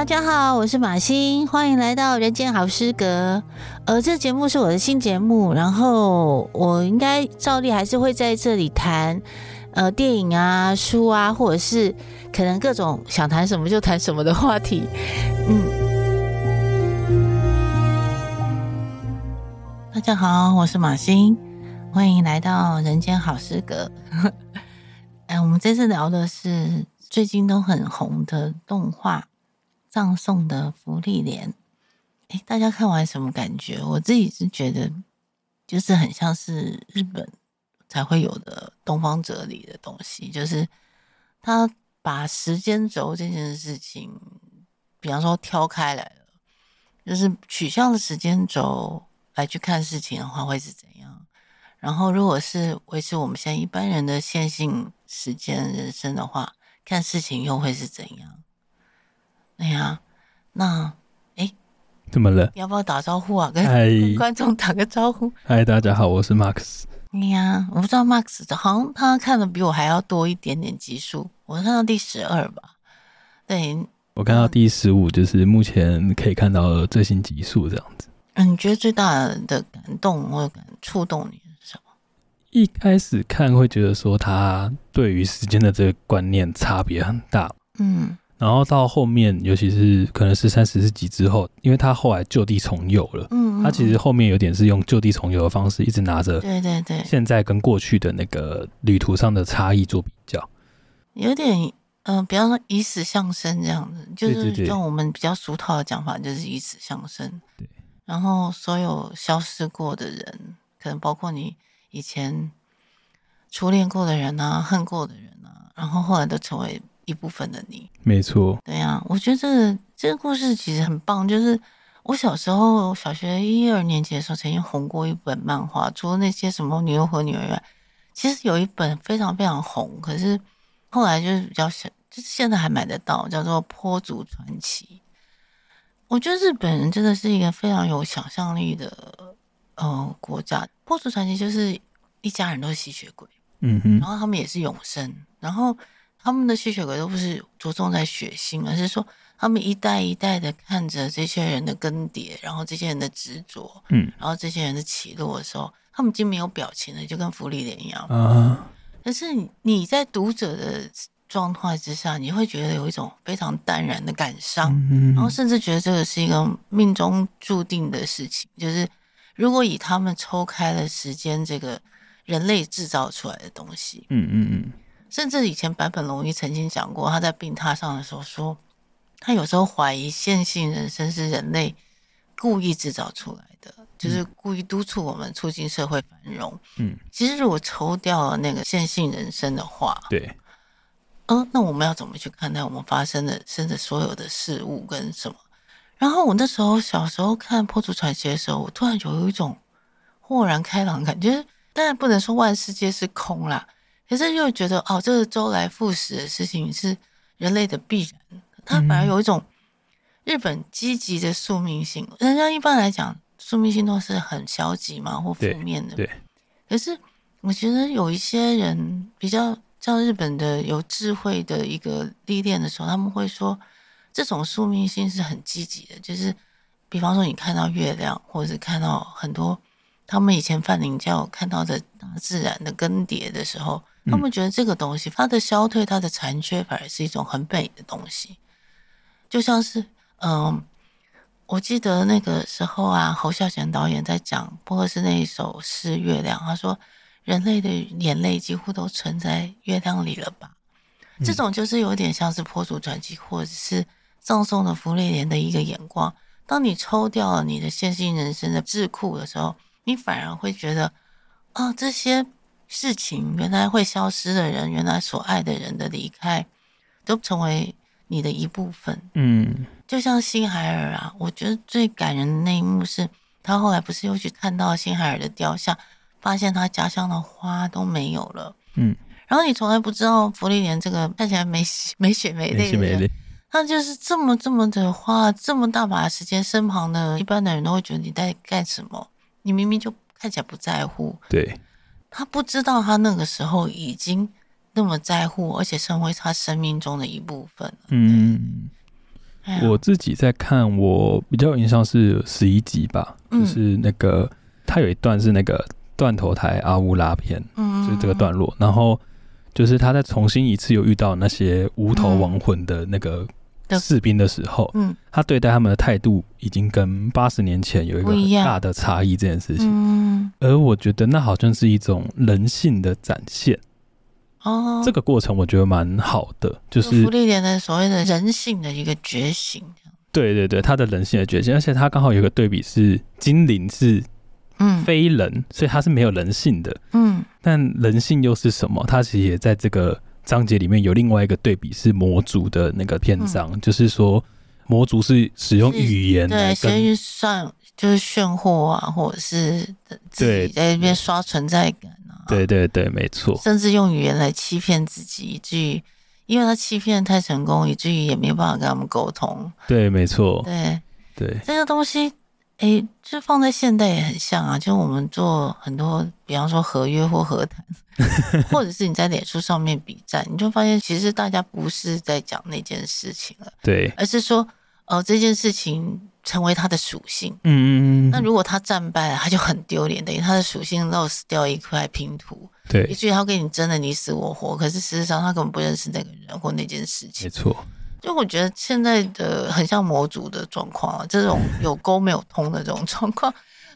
大家好，我是马欣，欢迎来到人间好诗阁。呃，这节目是我的新节目，然后我应该照例还是会在这里谈呃电影啊、书啊，或者是可能各种想谈什么就谈什么的话题。嗯，大家好，我是马欣，欢迎来到人间好诗阁。哎，我们这次聊的是最近都很红的动画。葬送的芙莉莲，哎，大家看完什么感觉？我自己是觉得，就是很像是日本才会有的东方哲理的东西，就是他把时间轴这件事情，比方说挑开来了，就是取消了时间轴来去看事情的话，会是怎样？然后，如果是维持我们现在一般人的线性时间人生的话，看事情又会是怎样？哎呀，那哎，怎么了？要不要打招呼啊？跟观众打个招呼。嗨，大家好，我是 Max。哎呀，我不知道 Max 好像他看的比我还要多一点点集数，我看到第十二吧。对，我看到第十五，就是目前可以看到最新集数这样子。嗯，你觉得最大的感动或感触动你是什么？一开始看会觉得说他对于时间的这个观念差别很大。嗯。然后到后面，尤其是可能是三、十四集之后，因为他后来就地重游了，嗯，嗯，他其实后面有点是用就地重游的方式，一直拿着对对对，现在跟过去的那个旅途上的差异做比较，有点嗯、呃，比方说以死相生这样子，就是用我们比较俗套的讲法，就是以死相生。对，然后所有消失过的人，可能包括你以前初恋过的人啊，恨过的人啊，然后后来都成为。一部分的你，没错。对呀、啊，我觉得这个这个故事其实很棒。就是我小时候小学一二年级的时候，曾经红过一本漫画，除了那些什么《女优和女儿》外，其实有一本非常非常红，可是后来就是比较小，就是现在还买得到，叫做《坡族传奇》。我觉得日本人真的是一个非常有想象力的呃国家。《坡族传奇》就是一家人都是吸血鬼，嗯哼，然后他们也是永生，然后。他们的吸血鬼都不是着重在血腥，而是说他们一代一代的看着这些人的更迭，然后这些人的执着，嗯，然后这些人的起落的时候，他们已经没有表情了，就跟芙莉莲一样。啊，但是你在读者的状态之下，你会觉得有一种非常淡然的感伤，然后甚至觉得这个是一个命中注定的事情，就是如果以他们抽开了时间，这个人类制造出来的东西，嗯嗯嗯。甚至以前坂本龙一曾经讲过，他在病榻上的时候说，他有时候怀疑线性人生是人类故意制造出来的，就是故意督促我们促进社会繁荣。嗯，其实如果抽掉了那个线性人生的话，对，呃，那我们要怎么去看待我们发生的、生的所有的事物跟什么？然后我那时候小时候看《破除传奇》的时候，我突然有一种豁然开朗的感觉，当然不能说万世界是空啦。可是又觉得哦，这个周来复始的事情是人类的必然，它反而有一种日本积极的宿命性。人家一般来讲，宿命性都是很消极嘛，或负面的。对。可是我觉得有一些人比较像日本的有智慧的一个历练的时候，他们会说，这种宿命性是很积极的。就是比方说，你看到月亮，或者是看到很多他们以前泛灵教看到的大自然的更迭的时候。他们觉得这个东西，它的消退、它的残缺，反而是一种很美的东西。就像是，嗯，我记得那个时候啊，侯孝贤导演在讲波赫斯那一首诗《月亮》，他说：“人类的眼泪几乎都存在月亮里了吧？”这种就是有点像是坡主传奇，或者是葬送的芙莉莲的一个眼光。当你抽掉了你的线性人生的智库的时候，你反而会觉得，啊，这些。事情原来会消失的人，原来所爱的人的离开，都成为你的一部分。嗯，就像辛海尔啊，我觉得最感人的那一幕是，他后来不是又去看到辛海尔的雕像，发现他家乡的花都没有了。嗯，然后你从来不知道芙莉莲这个看起来没没血没泪的人，他就是这么这么的花这么大把的时间，身旁的一般的人都会觉得你在干什么？你明明就看起来不在乎。对。他不知道，他那个时候已经那么在乎，而且成为他生命中的一部分。嗯，我自己在看，我比较有印象是十一集吧，嗯、就是那个他有一段是那个断头台阿乌拉片，嗯，就是这个段落，然后就是他在重新一次又遇到那些无头亡魂的那个士兵的时候，嗯，他对待他们的态度已经跟八十年前有一个很大的差异，这件事情，嗯，而我觉得那好像是一种人性的展现。哦，这个过程我觉得蛮好的，就是福利点的所谓的人性的一个觉醒。对对对，他的人性的觉醒，而且他刚好有一个对比是精灵是嗯非人，嗯、所以他是没有人性的。嗯，但人性又是什么？他其实也在这个章节里面有另外一个对比，是魔族的那个篇章，嗯、就是说魔族是使用语言对，先算就是炫货啊，或者是自己在那边刷存在感啊。对对对，没错。甚至用语言来欺骗自己，以至于因为他欺骗太成功，以至于也没有办法跟他们沟通。对，没错。对对，这个东西，哎，这放在现代也很像啊。就我们做很多，比方说合约或和谈，或者是你在脸书上面比战，你就发现其实大家不是在讲那件事情了，对，而是说，哦，这件事情。成为他的属性，嗯嗯嗯。那如果他战败了，他就很丢脸，等于他的属性 lost 掉一块拼图。对，以至于他跟你争的你死我活，可是事实上他根本不认识那个人或那件事情。没错。就我觉得现在的很像模组的状况啊，这种有沟没有通的这种状况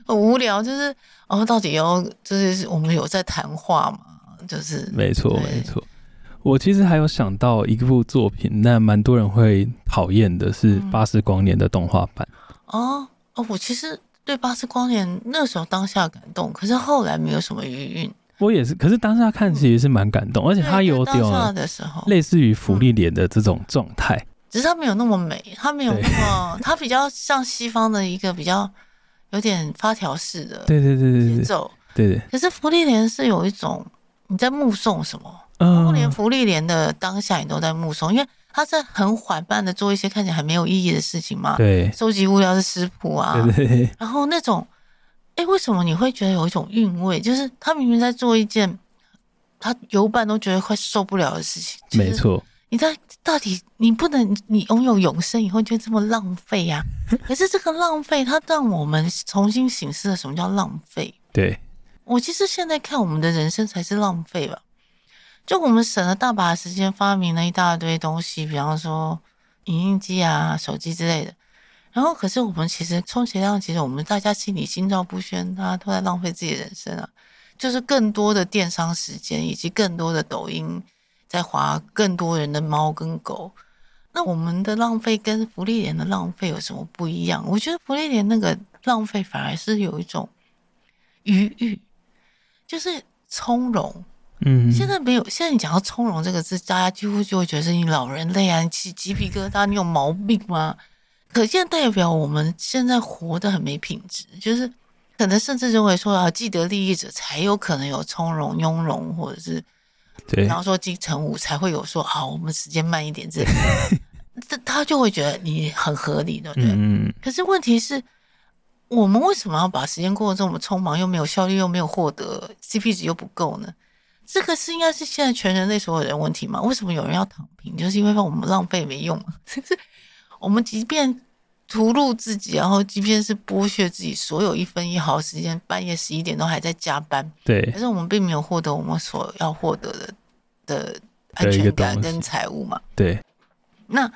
很无聊。就是哦，到底要就是我们有在谈话嘛？就是没错没错。我其实还有想到一部作品，那蛮多人会讨厌的是《巴斯光年》的动画版。哦哦，我其实对《巴斯光年》那时候当下感动，可是后来没有什么余韵。我也是，可是当下看其实是蛮感动，而且他有点类似于福利莲的这种状态，只是他没有那么美，他没有那么，他比较像西方的一个比较有点发条式的，对对对对节奏，对对。可是福利莲是有一种你在目送什么。嗯，连福利莲的当下你都在目送，因为他在很缓慢的做一些看起来很没有意义的事情嘛。对，收集物料的食谱啊，对对。然后那种，哎，为什么你会觉得有一种韵味？就是他明明在做一件他有伴都觉得快受不了的事情。没错。你在到底你不能你拥有永生以后就这么浪费呀？可是这个浪费，它让我们重新醒思了什么叫浪费。对。我其实现在看我们的人生才是浪费吧。就我们省了大把时间，发明了一大堆东西，比方说影印机啊、手机之类的。然后，可是我们其实充其量，其实我们大家心里心照不宣，大家都在浪费自己的人生啊。就是更多的电商时间，以及更多的抖音在划更多人的猫跟狗。那我们的浪费跟福利莲的浪费有什么不一样？我觉得福利莲那个浪费反而是有一种余裕，就是从容。嗯，现在没有。现在你讲到从容这个字，大家几乎就会觉得是你老人类啊，你起鸡皮疙瘩，你有毛病吗？可见代表我们现在活得很没品质，就是可能甚至认为说啊，既得利益者才有可能有从容、雍容，或者是对，然后说金城武才会有说啊，我们时间慢一点这，这他就会觉得你很合理，对不对？嗯。可是问题是，我们为什么要把时间过得这么匆忙，又没有效率，又没有获得 CP 值又不够呢？这个是应该是现在全人类所有人问题吗？为什么有人要躺平？就是因为我们浪费没用嘛。就是我们即便屠戮自己，然后即便是剥削自己所有一分一毫时间，半夜十一点都还在加班，对，可是我们并没有获得我们所要获得的的安全感跟财物嘛。对，那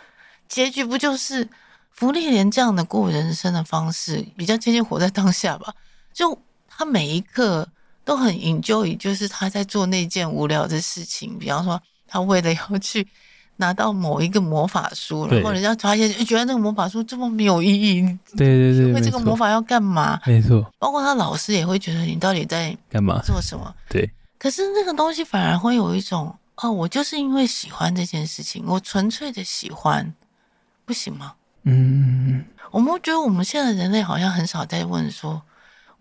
结局不就是福利连这样的过人生的方式，比较接近活在当下吧？就他每一刻。都很 enjoy，就是他在做那件无聊的事情，比方说他为了要去拿到某一个魔法书，然后人家发现觉得那个魔法书这么没有意义，对对对，因为这个魔法要干嘛？没错，包括他老师也会觉得你到底在干嘛？做什么？对。可是那个东西反而会有一种哦，我就是因为喜欢这件事情，我纯粹的喜欢，不行吗？嗯，我们觉得我们现在人类好像很少在问说，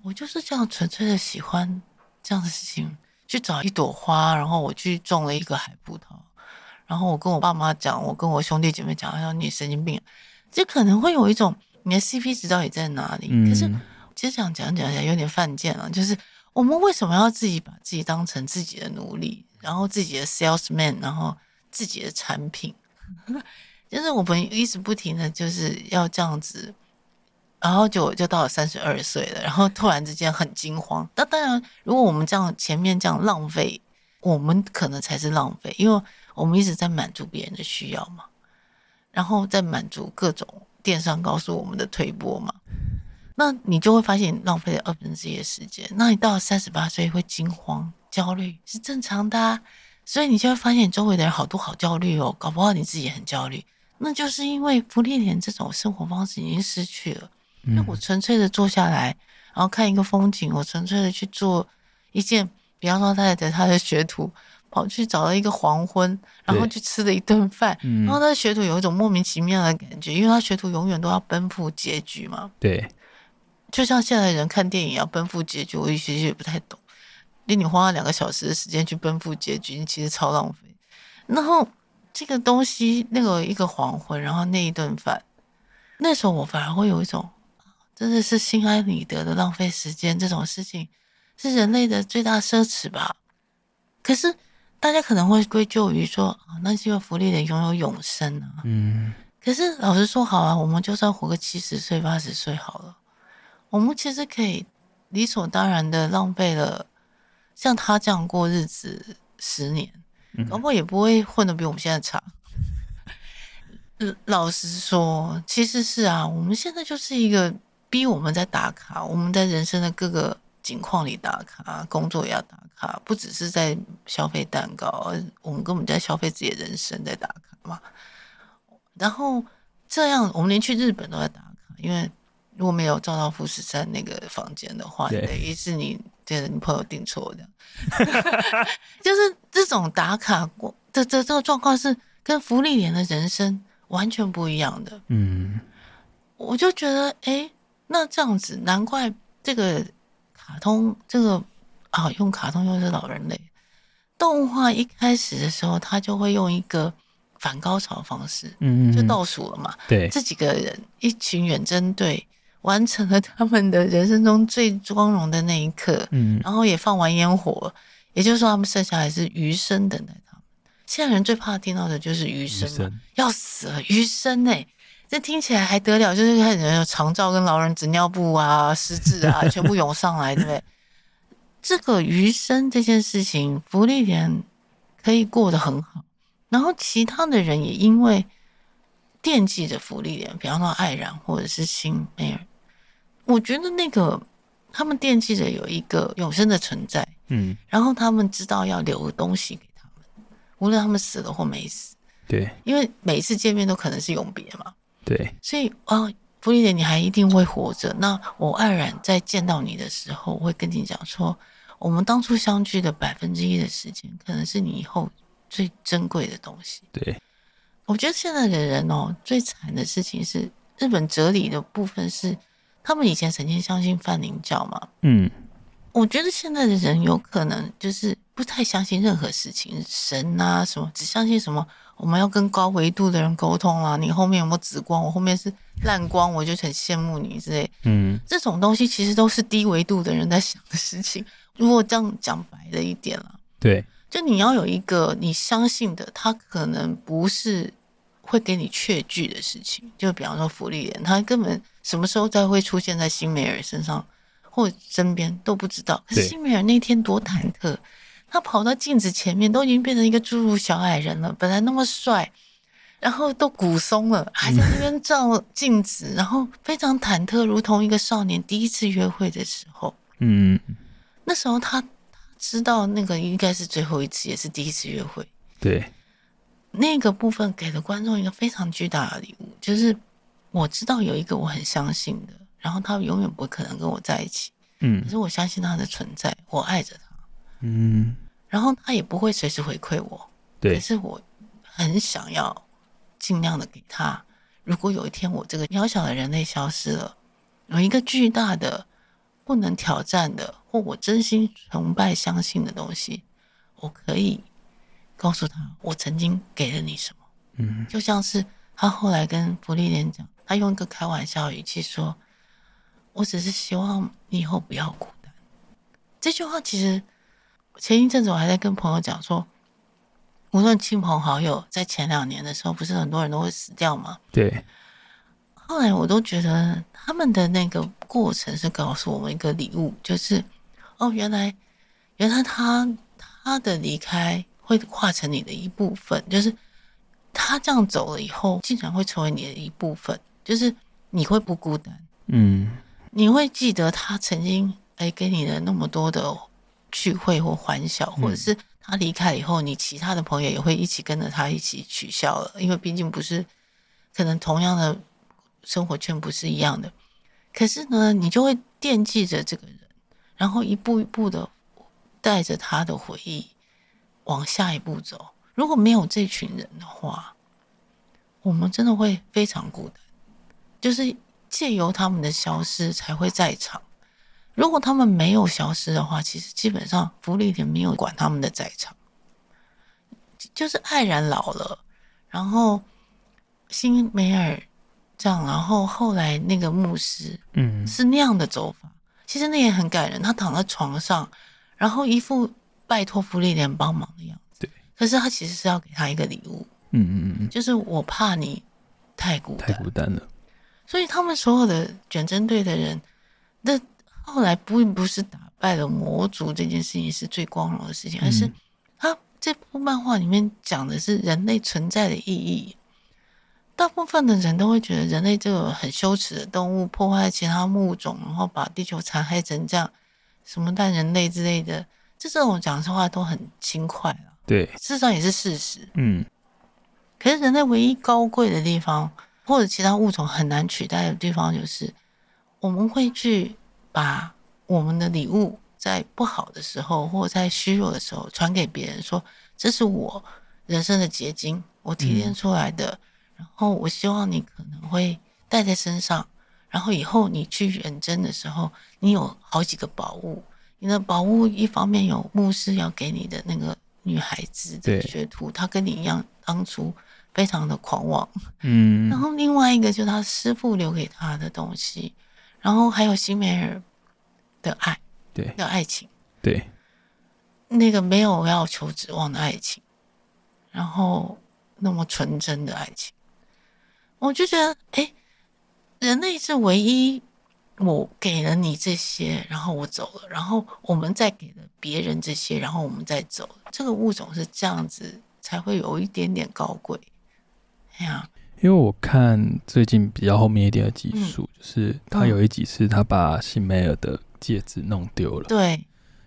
我就是这样纯粹的喜欢。这样的事情，去找一朵花，然后我去种了一个海葡萄，然后我跟我爸妈讲，我跟我兄弟姐妹讲，他说你神经病，这可能会有一种你的 CP 值到底在哪里？嗯、可是其实讲讲讲起来有点犯贱了，就是我们为什么要自己把自己当成自己的奴隶，然后自己的 salesman，然后自己的产品？就是我们一直不停的就是要这样子，然后就就到了三十二岁了，然后突然之间很惊慌。那当然，如果我们这样前面这样浪费，我们可能才是浪费，因为我们一直在满足别人的需要嘛，然后在满足各种电商告诉我们的推波嘛。那你就会发现浪费了二分之一的时间。那你到了三十八岁会惊慌焦虑是正常的啊，所以你就会发现你周围的人好多好焦虑哦，搞不好你自己也很焦虑。那就是因为芙莉莲这种生活方式已经失去了。那我纯粹的坐下来，然后看一个风景，我纯粹的去做一件，比方说他的他的学徒跑去找了一个黄昏，然后去吃了一顿饭，然后他的学徒有一种莫名其妙的感觉，因为他学徒永远都要奔赴结局嘛。对。就像现在人看电影要奔赴结局，我其实也不太懂。令你花了两个小时的时间去奔赴结局，你其实超浪费。然后这个东西，那个一个黄昏，然后那一顿饭，那时候我反而会有一种，真的是心安理得的浪费时间。这种事情是人类的最大奢侈吧？可是大家可能会归咎于说啊，那是因为芙莉莲拥有永生啊。嗯。可是老实说，好啊，我们就算活个七十岁、八十岁好了。我们其实可以理所当然的浪费了像他这样过日子十年，搞不好也不会混得比我们现在差。老实说，其实是啊，我们现在就是一个逼我们在打卡，我们在人生的各个境况里打卡，工作也要打卡，不只是在消费蛋糕，我们根本在消费自己的人生在打卡嘛。然后这样，我们连去日本都在打卡，因为。如果没有照到富士山那个房间的话，等于是你这个你朋友订错的，就是这种打卡过这这这个状况是跟芙莉莲的人生完全不一样的。嗯，我就觉得，哎，那这样子，难怪这个卡通这个啊，用卡通又是老人类动画，一开始的时候，他就会用一个反高潮方式，嗯，就倒数了嘛，对，这几个人一群远征队。完成了他们的人生中最光荣的那一刻，嗯，然后也放完烟火，也就是说，他们剩下来是余生等待他们。现在人最怕听到的就是余生，生要死了，余生哎，这听起来还得了？就是看人有长照跟老人纸尿布啊、失智啊，全部涌上来，对不对？这个余生这件事情，芙莉莲可以过得很好，然后其他的人也因为惦记着芙莉莲，比方说艾然或者是辛梅尔。我觉得那个他们惦记着有一个永生的存在，嗯，然后他们知道要留东西给他们，无论他们死了或没死，对，因为每一次见面都可能是永别嘛，对，所以啊，福利点你还一定会活着。那我艾然在见到你的时候，我会跟你讲说，我们当初相聚的百分之一的时间，可能是你以后最珍贵的东西。对，我觉得现在的人哦，最惨的事情是日本哲理的部分是。他们以前曾经相信泛灵教嘛？嗯，我觉得现在的人有可能就是不太相信任何事情，神啊什么，只相信什么我们要跟高维度的人沟通啊。你后面有没有紫光？我后面是烂光，我就很羡慕你之类。嗯，这种东西其实都是低维度的人在想的事情。如果这样讲白了一点了，对，就你要有一个你相信的，他可能不是会给你确据的事情。就比方说福利莲，他根本。什么时候再会出现在辛美尔身上或身边都不知道。可是辛美尔那天多忐忑，他跑到镜子前面，都已经变成一个侏儒小矮人了。本来那么帅，然后都骨松了，还在那边照镜子，然后非常忐忑，如同一个少年第一次约会的时候。嗯，那时候他他知道那个应该是最后一次，也是第一次约会。对，那个部分给了观众一个非常巨大的礼物，就是。我知道有一个我很相信的，然后他永远不可能跟我在一起，嗯，可是我相信他的存在，我爱着他，嗯，然后他也不会随时回馈我，对，可是我很想要尽量的给他。如果有一天我这个渺小的人类消失了，有一个巨大的不能挑战的，或我真心崇拜相信的东西，我可以告诉他，我曾经给了你什么，嗯，就像是他后来跟芙莉莲讲。他用一个开玩笑语气说：“我只是希望你以后不要孤单。”这句话其实前一阵子我还在跟朋友讲说，无论亲朋好友，在前两年的时候，不是很多人都会死掉吗？对。后来我都觉得他们的那个过程是告诉我们一个礼物，就是哦，原来原来他他的离开会化成你的一部分，就是他这样走了以后，竟然会成为你的一部分，就是你会不孤单，嗯，你会记得他曾经哎给你的那么多的聚会或欢笑，或者是他离开以后，你其他的朋友也会一起跟着他一起取笑了，因为毕竟不是可能同样的。生活圈不是一样的，可是呢，你就会惦记着这个人，然后一步一步的带着他的回忆往下一步走。如果没有这群人的话，我们真的会非常孤单。就是借由他们的消失才会在场。如果他们没有消失的话，其实基本上芙莉莲没有管他们的在场，就是艾然老了，然后辛梅尔。这样，然后后来那个牧师，嗯，是那样的走法。其实那也很感人。他躺在床上，然后一副拜托福利莲帮忙的样子。对。可是他其实是要给他一个礼物。嗯嗯嗯。就是我怕你太孤单，太孤单了。所以他们所有的卷针队的人，那后来不不是打败了魔族这件事情是最光荣的事情，而是他这部漫画里面讲的是人类存在的意义。大部分的人都会觉得人类这个很羞耻的动物，破坏其他物种，然后把地球残害成这样，什么但人类之类的，这这种讲实话都很轻快了。对，事实上也是事实。嗯，可是人类唯一高贵的地方，或者其他物种很难取代的地方，就是我们会去把我们的礼物，在不好的时候，或者在虚弱的时候，传给别人，说这是我人生的结晶，我提炼出来的。嗯然后我希望你可能会带在身上，然后以后你去远征的时候，你有好几个宝物。你的宝物一方面有牧师要给你的那个女孩子的学徒，她跟你一样当初非常的狂妄，嗯。然后另外一个就是他师傅留给他的东西，然后还有辛梅尔的爱，对的爱情，对，那个没有要求指望的爱情，然后那么纯真的爱情。我就觉得，哎，人类是唯一，我给了你这些，然后我走了，然后我们再给了别人这些，然后我们再走。这个物种是这样子，才会有一点点高贵。哎呀，因为我看最近比较后面一点的集数，嗯、就是他有一集是他把辛梅尔的戒指弄丢了，对，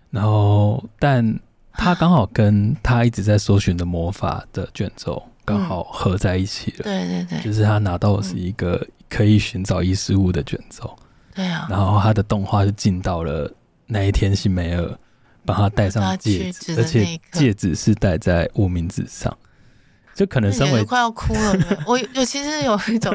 然后但他刚好跟他一直在搜寻的魔法的卷轴。刚好合在一起了，嗯，对对对，就是他拿到的是一个可以寻找遗失物的卷轴，对啊，然后他的动画就进到了那一天，辛梅尔帮他戴上戒指，而且戒指是戴在无名指上，就可能身为快要哭了，我 我其实有一种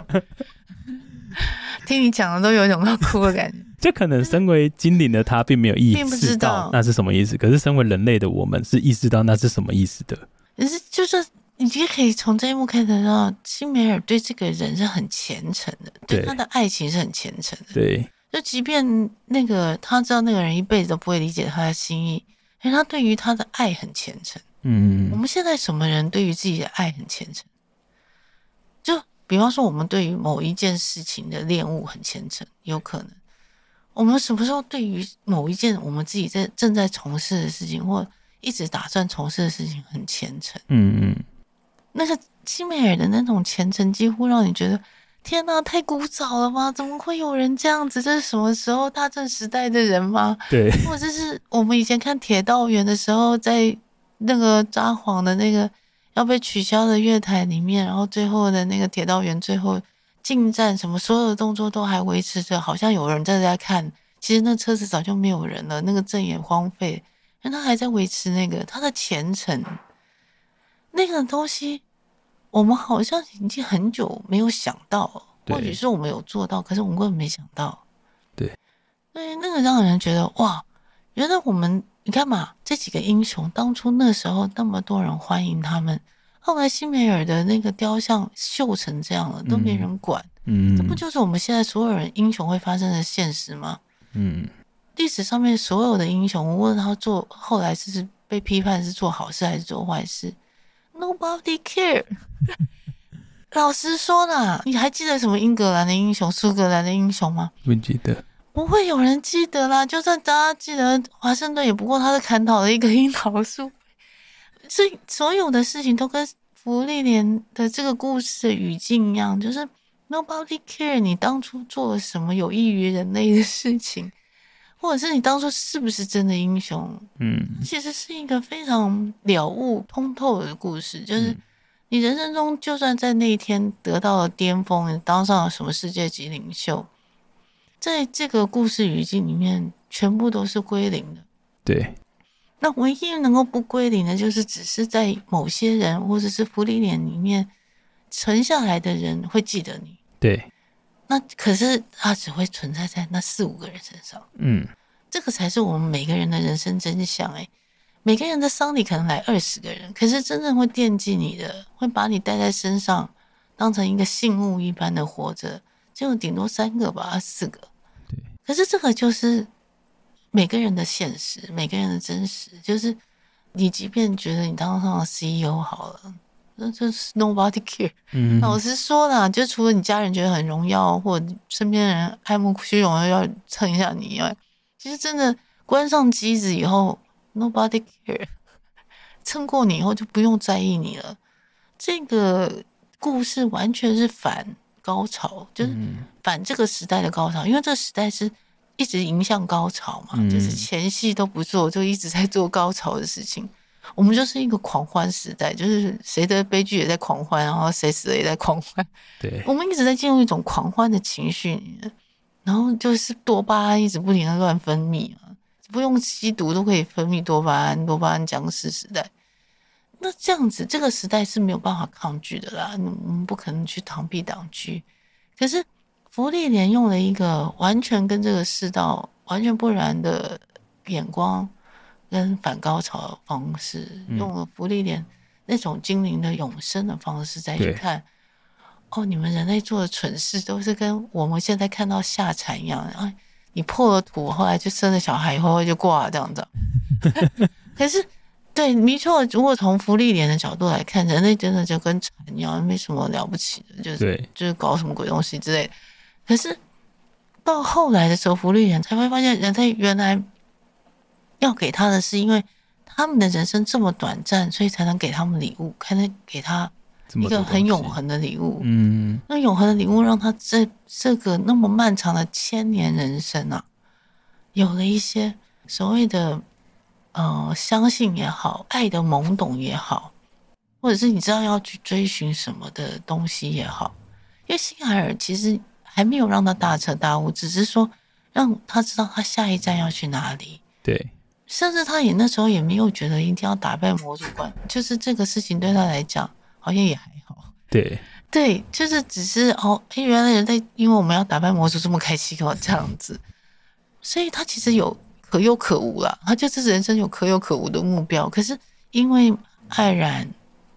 听你讲的都有一种要哭的感觉，就可能身为精灵的他并没有意识到那是什么意思，可是身为人类的我们是意识到那是什么意思的，可是就是。你其实可以从这一幕看得到，辛梅尔对这个人是很虔诚的，对，对他的爱情是很虔诚的。对，就即便那个他知道那个人一辈子都不会理解他的心意，但他对于他的爱很虔诚。嗯，我们现在什么人对于自己的爱很虔诚？就比方说，我们对于某一件事情的恋物很虔诚，有可能。我们什么时候对于某一件我们自己在正在从事的事情，或一直打算从事的事情很虔诚？嗯嗯。那个西美尔的那种虔诚，几乎让你觉得天哪，太古早了吧？怎么会有人这样子？这是什么时候大正时代的人吗？对，或者是我们以前看铁道员的时候，在那个札幌的那个要被取消的月台里面，然后最后的那个铁道员最后进站，什么所有的动作都还维持着，好像有人在在看。其实那车子早就没有人了，那个阵也荒废，但他还在维持那个他的虔诚，那个东西。我们好像已经很久没有想到，或许是我们有做到，可是我们根本没想到。对，所以那个让人觉得哇，原来我们你看嘛，这几个英雄当初那时候那么多人欢迎他们，后来辛梅尔的那个雕像锈成这样了，都没人管。嗯，这不就是我们现在所有人英雄会发生的现实吗？嗯，历史上面所有的英雄，无论他做后来是被批判是做好事还是做坏事。Nobody care。老实说啦，你还记得什么英格兰的英雄、苏格兰的英雄吗？不记得，不会有人记得啦。就算大家记得，华盛顿也不过他是砍倒了一个樱桃树。所以所有的事情都跟福利莲的这个故事的语境一样，就是 Nobody care 你当初做了什么有益于人类的事情，或者是你当初是不是真的英雄？嗯，其实是一个非常了悟通透的故事，就是。你人生中，就算在那一天得到了巅峰，你当上了什么世界级领袖，在这个故事语境里面，全部都是归零的。对。那唯一能够不归零的，就是只是在某些人或者是芙莉莲里面存下来的人会记得你。对。那可是它只会存在在那四五个人身上。嗯。这个才是我们每个人的人生真相。哎。每个人的丧礼可能来二十个人，可是真正会惦记你的，会把你带在身上，当成一个信物一般的活着，就顶多三个吧，四个。对。可是这个就是每个人的现实，每个人的真实，就是你即便觉得你当上了 CEO 好了，那就是 nobody care。嗯。老实说啦，就除了你家人觉得很荣耀，或者身边人爱慕虚荣要蹭一下你以外，其实真的关上机子以后。Nobody care，蹭过你以后就不用在意你了。这个故事完全是反高潮，就是反这个时代的高潮，因为这个时代是一直迎向高潮嘛，就是前戏都不做，就一直在做高潮的事情。我们就是一个狂欢时代，就是谁的悲剧也在狂欢，然后谁死了也在狂欢。对，我们一直在进入一种狂欢的情绪，然后就是多巴胺一直不停的乱分泌。不用吸毒都可以分泌多巴胺，多巴胺僵尸时代，那这样子这个时代是没有办法抗拒的啦，我们不可能去螳臂挡车。可是福利连用了一个完全跟这个世道完全不然的眼光跟反高潮的方式，嗯、用了芙莉莲那种精灵的永生的方式再去看，哦，你们人类做的蠢事都是跟我们现在看到下产一样，啊你破了土，后来就生了小孩，以后就挂了这样子。可是，对，没错。如果从福利莲的角度来看，人类真的就跟蝉一样，没什么了不起的，就是就是搞什么鬼东西之类的。可是到后来的时候，福利莲才会发现，人类原来要给他的是，因为他们的人生这么短暂，所以才能给他们礼物，才能给他。一个很永恒的礼物，嗯，那永恒的礼物让他这这个那么漫长的千年人生啊，有了一些所谓的呃相信也好，爱的懵懂也好，或者是你知道要去追寻什么的东西也好，因为辛海尔其实还没有让他大彻大悟，只是说让他知道他下一站要去哪里，对，甚至他也那时候也没有觉得一定要打败魔主管，就是这个事情对他来讲。好像也还好，对对，就是只是哦，哎，原来人类因为我们要打败魔主这么开心哦，这样子，所以他其实有可有可无啦，他就是人生有可有可无的目标。可是因为艾然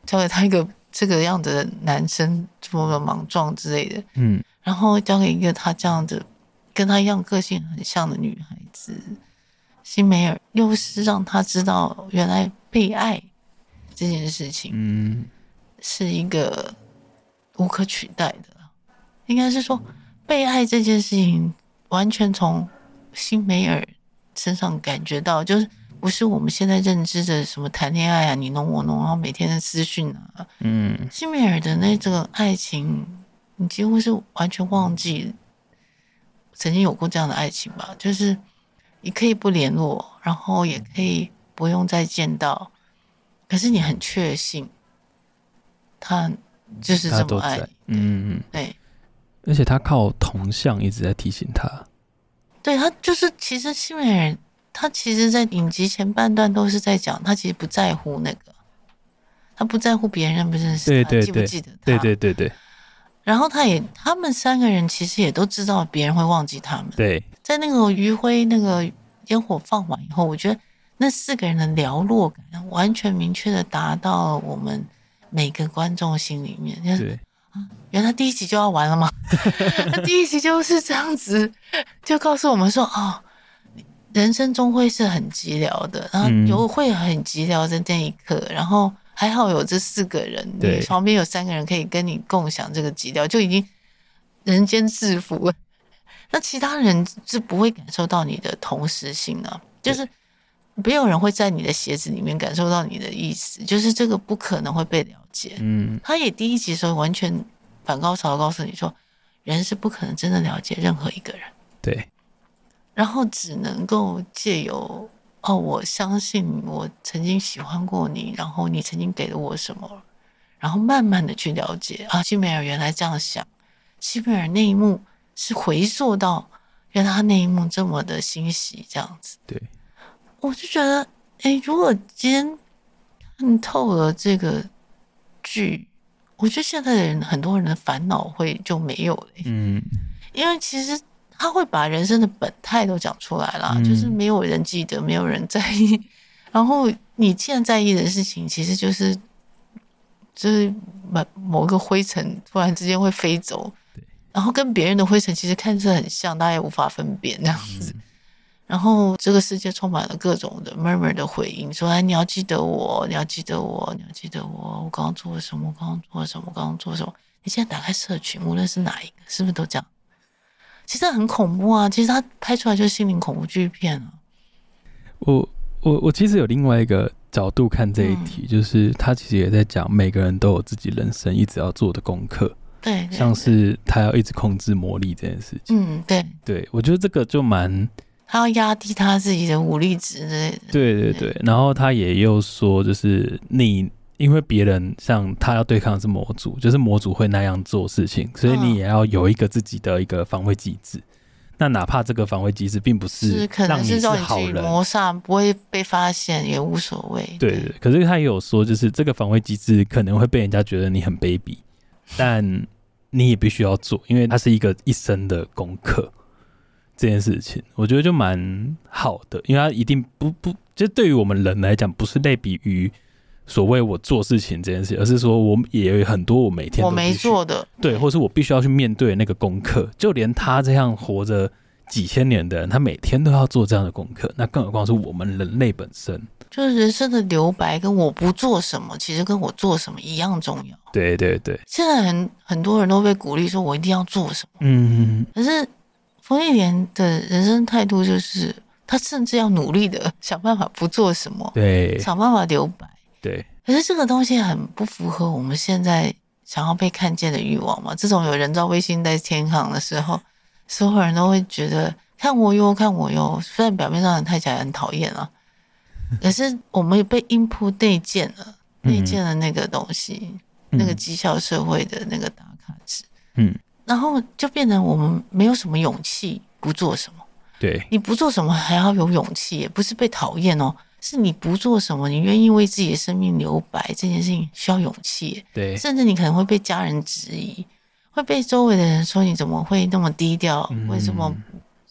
交给他一个这个样子的男生，这么的莽撞之类的，嗯，然后交给一个他这样子跟他一样个性很像的女孩子，辛梅尔又是让他知道原来被爱这件事情，嗯。是一个无可取代的，应该是说被爱这件事情，完全从辛梅尔身上感觉到，就是不是我们现在认知的什么谈恋爱啊，你侬我侬，然后每天的私讯啊，嗯，辛梅尔的那这个爱情，你几乎是完全忘记曾经有过这样的爱情吧？就是你可以不联络，然后也可以不用再见到，可是你很确信。他就是这么爱，嗯嗯，对，而且他靠铜像一直在提醒他，对他就是其实西美人，他其实，在影集前半段都是在讲，他其实不在乎那个，他不在乎别人认不认识他，对对对，记不记得他，对对对对。然后他也，他们三个人其实也都知道别人会忘记他们。对，在那个余晖那个烟火放完以后，我觉得那四个人的寥落感完全明确的达到了我们。每个观众心里面，就是啊，原来第一集就要完了吗？那第一集就是这样子，就告诉我们说，哦，人生终会是很寂寥的，然后有会很寂寥的那一刻，然后还好有这四个人，对你旁边有三个人可以跟你共享这个基调，就已经人间至福了。那其他人是不会感受到你的同时性的，就是没有人会在你的鞋子里面感受到你的意思，就是这个不可能会被了解。嗯，他也第一集的时候完全反高潮告诉你说，人是不可能真的了解任何一个人。对，然后只能够借由哦，我相信我曾经喜欢过你，然后你曾经给了我什么，然后慢慢的去了解啊，西梅尔原来这样想，西梅尔那一幕。是回溯到原来他那一幕这么的欣喜，这样子。对，我就觉得，哎、欸，如果今天看透了这个剧，我觉得现在的人很多人的烦恼会就没有了。嗯，因为其实他会把人生的本态都讲出来了，嗯、就是没有人记得，没有人在意。然后你现在在意的事情，其实就是就是某某个灰尘突然之间会飞走。然后跟别人的灰尘其实看似很像，大家也无法分辨那样子。嗯、然后这个世界充满了各种的 murmur 的回应，说：“哎，你要记得我，你要记得我，你要记得我。我刚刚做了什么？我刚刚做了什么？我刚刚做了什么？你现在打开社群，无论是哪一个，是不是都这样？其实很恐怖啊！其实他拍出来就是心灵恐怖剧片啊。我我我其实有另外一个角度看这一题，嗯、就是他其实也在讲每个人都有自己人生一直要做的功课。”对，对，像是他要一直控制魔力这件事情。嗯，对，对我觉得这个就蛮，他要压低他自己的武力值之类的。对对对，对然后他也又说，就是你因为别人像他要对抗的是魔族，就是魔族会那样做事情，所以你也要有一个自己的一个防卫机制。嗯、那哪怕这个防卫机制并不是让你是好人，谋杀不会被发现也无所谓。对对，可是他也有说，就是这个防卫机制可能会被人家觉得你很卑鄙。但你也必须要做，因为它是一个一生的功课。这件事情，我觉得就蛮好的，因为它一定不不，就对于我们人来讲，不是类比于所谓我做事情这件事，而是说我也有很多我每天我没做的，对，或是我必须要去面对那个功课。就连他这样活着几千年的人，他每天都要做这样的功课，那更何况是我们人类本身。就是人生的留白，跟我不做什么，其实跟我做什么一样重要。对对对，现在很很多人都被鼓励说，我一定要做什么。嗯，可是芙莉莲的人生态度就是，他甚至要努力的想办法不做什么，对，想办法留白。对，可是这个东西很不符合我们现在想要被看见的欲望嘛。这种有人造卫星在天上的时候，所有人都会觉得看我哟，看我哟。虽然表面上很太起来很讨厌啊。可是我们也被 input 内建了，内建了那个东西，嗯、那个绩效社会的那个打卡值，嗯，然后就变成我们没有什么勇气不做什么。对，你不做什么还要有勇气，也不是被讨厌哦，是你不做什么，你愿意为自己的生命留白这件事情需要勇气。对，甚至你可能会被家人质疑，会被周围的人说你怎么会那么低调，嗯、为什么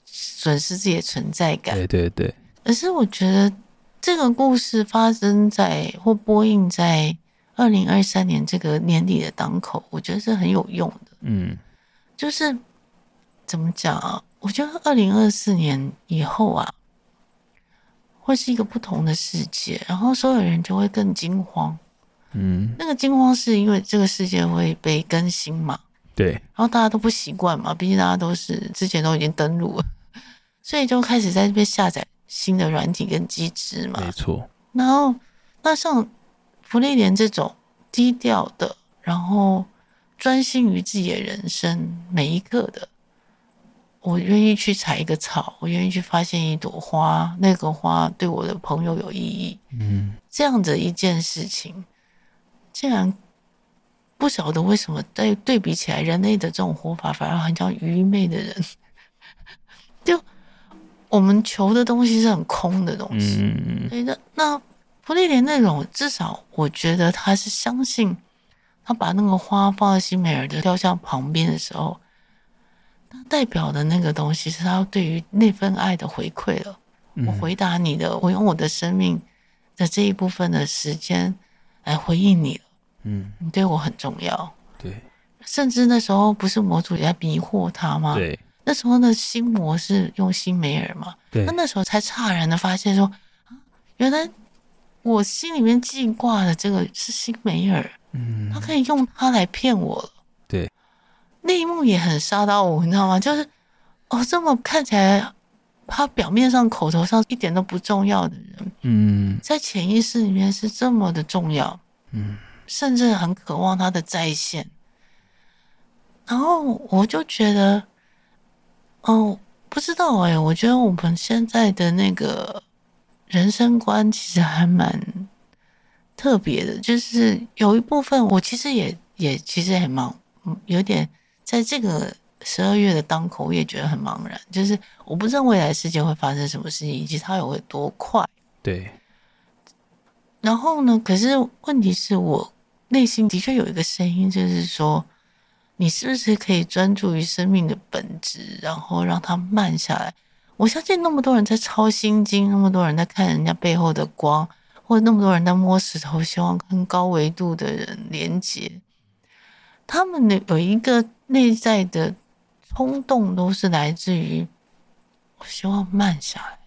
损失自己的存在感？对对对。可是我觉得。这个故事发生在或播映在二零二三年这个年底的当口，我觉得是很有用的。嗯，就是怎么讲啊？我觉得二零二四年以后啊，会是一个不同的世界，然后所有人就会更惊慌。嗯，那个惊慌是因为这个世界会被更新嘛？对。然后大家都不习惯嘛，毕竟大家都是之前都已经登录了，所以就开始在这边下载。新的软体跟机制嘛，没错。然后，那像芙莉莲这种低调的，然后专心于自己的人生，每一刻的，我愿意去采一个草，我愿意去发现一朵花，那个花对我的朋友有意义。嗯，这样的一件事情，竟然不晓得为什么在对比起来，人类的这种活法反而很像愚昧的人，就。我们求的东西是很空的东西，嗯，所以。那芙莉莲那种，至少我觉得他是相信，他把那个花放在西美尔的雕像旁边的时候，他代表的那个东西是他对于那份爱的回馈了。嗯，我回答你的，我用我的生命的这一部分的时间来回应你了。嗯，你对我很重要。对，甚至那时候不是魔主也在迷惑他吗？对。那时候的心魔是用辛梅尔嘛？对。那那时候才诧然的发现说，啊，原来我心里面记挂的这个是辛梅尔，嗯，他可以用他来骗我了。对，那一幕也很杀到我，你知道吗？就是哦，这么看起来，他表面上口头上一点都不重要的人，嗯，在潜意识里面是这么的重要，嗯，甚至很渴望他的在线。然后我就觉得，哦，不知道哎，我觉得我们现在的那个。人生观其实还蛮特别的，就是有一部分我其实也也其实很茫，有点在这个十二月的当口，我也觉得很茫然。就是我不知道未来世界会发生什么事情，以及它有会多快。对。然后呢？可是问题是我内心的确有一个声音，就是说，你是不是可以专注于生命的本质，然后让它慢下来？我相信那么多人在抄心经，那么多人在看人家背后的光，或者那么多人在摸石头，希望跟高维度的人连接。他们的有一个内在的冲动，都是来自于我希望慢下来，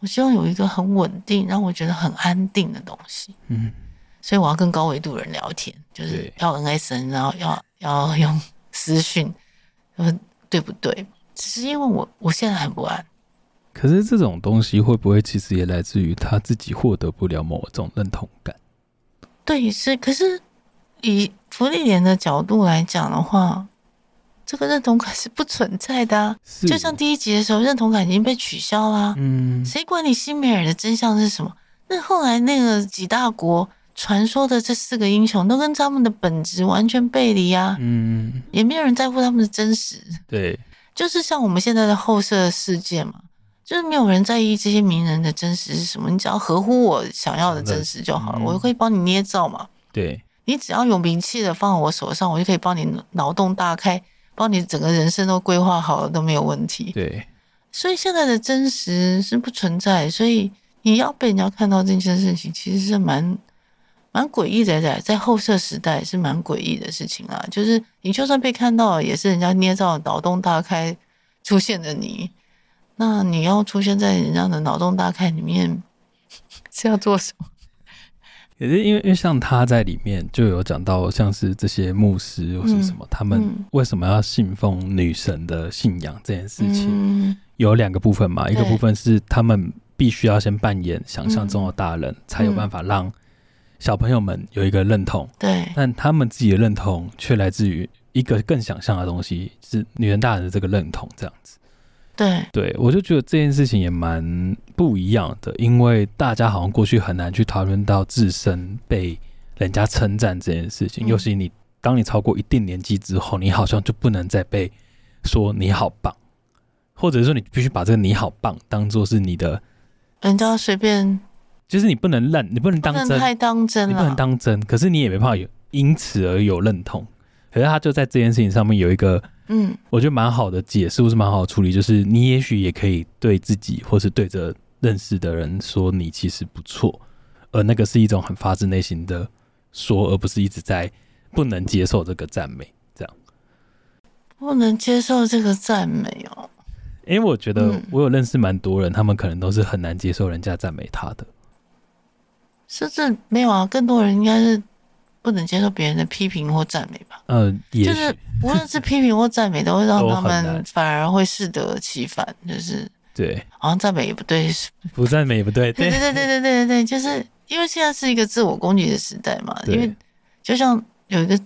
我希望有一个很稳定，让我觉得很安定的东西。嗯，所以我要跟高维度的人聊天，就是要 NSN，然后要要用私讯，对不对？只是因为我我现在很不安，可是这种东西会不会其实也来自于他自己获得不了某种认同感？对，是。可是以芙莉莲的角度来讲的话，这个认同感是不存在的啊。就像第一集的时候，认同感已经被取消了。嗯，谁管你辛梅尔的真相是什么？那后来那个几大国传说的这四个英雄，都跟他们的本质完全背离啊。嗯，也没有人在乎他们的真实。对。就是像我们现在的后设世界嘛，就是没有人在意这些名人的真实是什么，你只要合乎我想要的真实就好了，嗯、我就可以帮你捏造嘛。对，你只要有名气的放在我手上，我就可以帮你脑洞大开，帮你整个人生都规划好了都没有问题。对，所以现在的真实是不存在，所以你要被人家看到这件事情，其实是蛮。蛮诡异的，在在后设时代是蛮诡异的事情啊。就是你就算被看到，也是人家捏造脑洞大开出现的你。那你要出现在人家的脑洞大开里面，是要做什么？也是因为，因为像他在里面就有讲到，像是这些牧师或是什么，嗯、他们为什么要信奉女神的信仰这件事情，嗯、有两个部分嘛。一个部分是他们必须要先扮演想象中的大人，嗯、才有办法让。小朋友们有一个认同，对，但他们自己的认同却来自于一个更想象的东西，是女人大人的这个认同，这样子。对，对我就觉得这件事情也蛮不一样的，因为大家好像过去很难去讨论到自身被人家称赞这件事情，嗯、尤其你当你超过一定年纪之后，你好像就不能再被说你好棒，或者说你必须把这个你好棒当做是你的，人家随便。就是你不能认，你不能当真，太当真了，你不能当真。可是你也没办法有因此而有认同。可是他就在这件事情上面有一个，嗯，我觉得蛮好的解释，或是蛮好的处理。就是你也许也可以对自己，或是对着认识的人说你其实不错，而那个是一种很发自内心的说，而不是一直在不能接受这个赞美，这样。不能接受这个赞美哦，因为我觉得我有认识蛮多人，他们可能都是很难接受人家赞美他的。甚至没有啊，更多人应该是不能接受别人的批评或赞美吧。嗯，就是无论是批评或赞美，都会让他们反而会适得其反。就是对，好像赞美也不对，是不赞美也不对。对对对对对对对，就是因为现在是一个自我攻击的时代嘛。因为就像有一个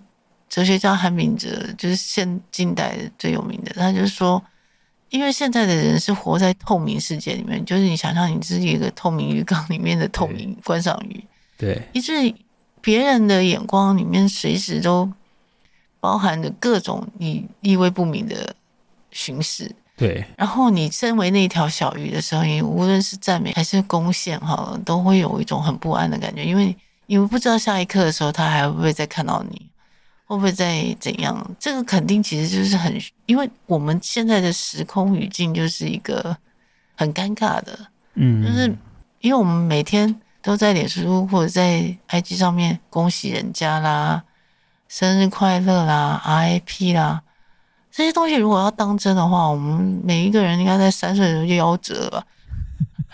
哲学家韩炳哲，就是现近代最有名的，他就说，因为现在的人是活在透明世界里面，就是你想象你自己一个透明浴缸里面的透明观赏鱼，对，以至于。别人的眼光里面随时都包含着各种你意味不明的巡视，对。然后你身为那条小鱼的时候，你无论是赞美还是攻陷，哈，都会有一种很不安的感觉，因为你不知道下一刻的时候，他还会不会再看到你。会不会再怎样？这个肯定其实就是很，因为我们现在的时空语境就是一个很尴尬的，嗯，就是因为我们每天都在脸书或者在 IG 上面恭喜人家啦，生日快乐啦，RIP 啦，这些东西如果要当真的话，我们每一个人应该在三岁的时候就夭折了吧？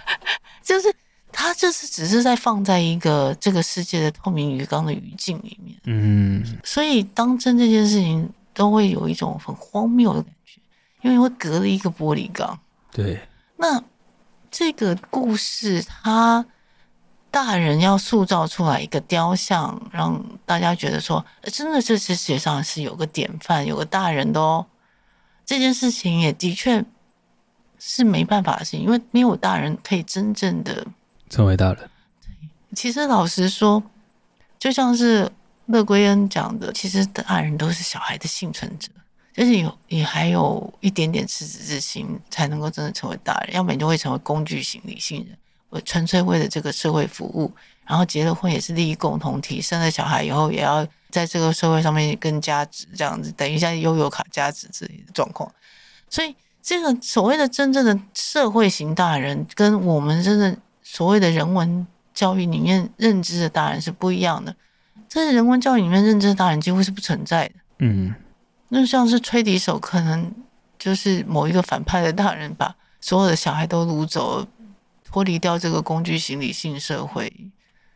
就是他就是只是在放在一个这个世界的透明鱼缸的语境里面，嗯，所以当真这件事情都会有一种很荒谬的感觉，因为会隔了一个玻璃缸。对，那这个故事，他大人要塑造出来一个雕像，让大家觉得说，真的这世界上是有个典范，有个大人的哦。这件事情也的确是没办法的事情，因为没有大人可以真正的。成为大人，其实老实说，就像是乐归恩讲的，其实大人都是小孩的幸存者，就是有你还有一点点赤子之心，才能够真的成为大人，要么你就会成为工具型理性人，我纯粹为了这个社会服务，然后结了婚也是利益共同体，生了小孩以后也要在这个社会上面更加值，这样子等于像悠游卡加值之类的状况，所以这个所谓的真正的社会型大人，跟我们真的。所谓的人文教育里面认知的大人是不一样的，在人文教育里面认知的大人几乎是不存在的。嗯，那像是吹笛手，可能就是某一个反派的大人把所有的小孩都掳走，脱离掉这个工具型理性社会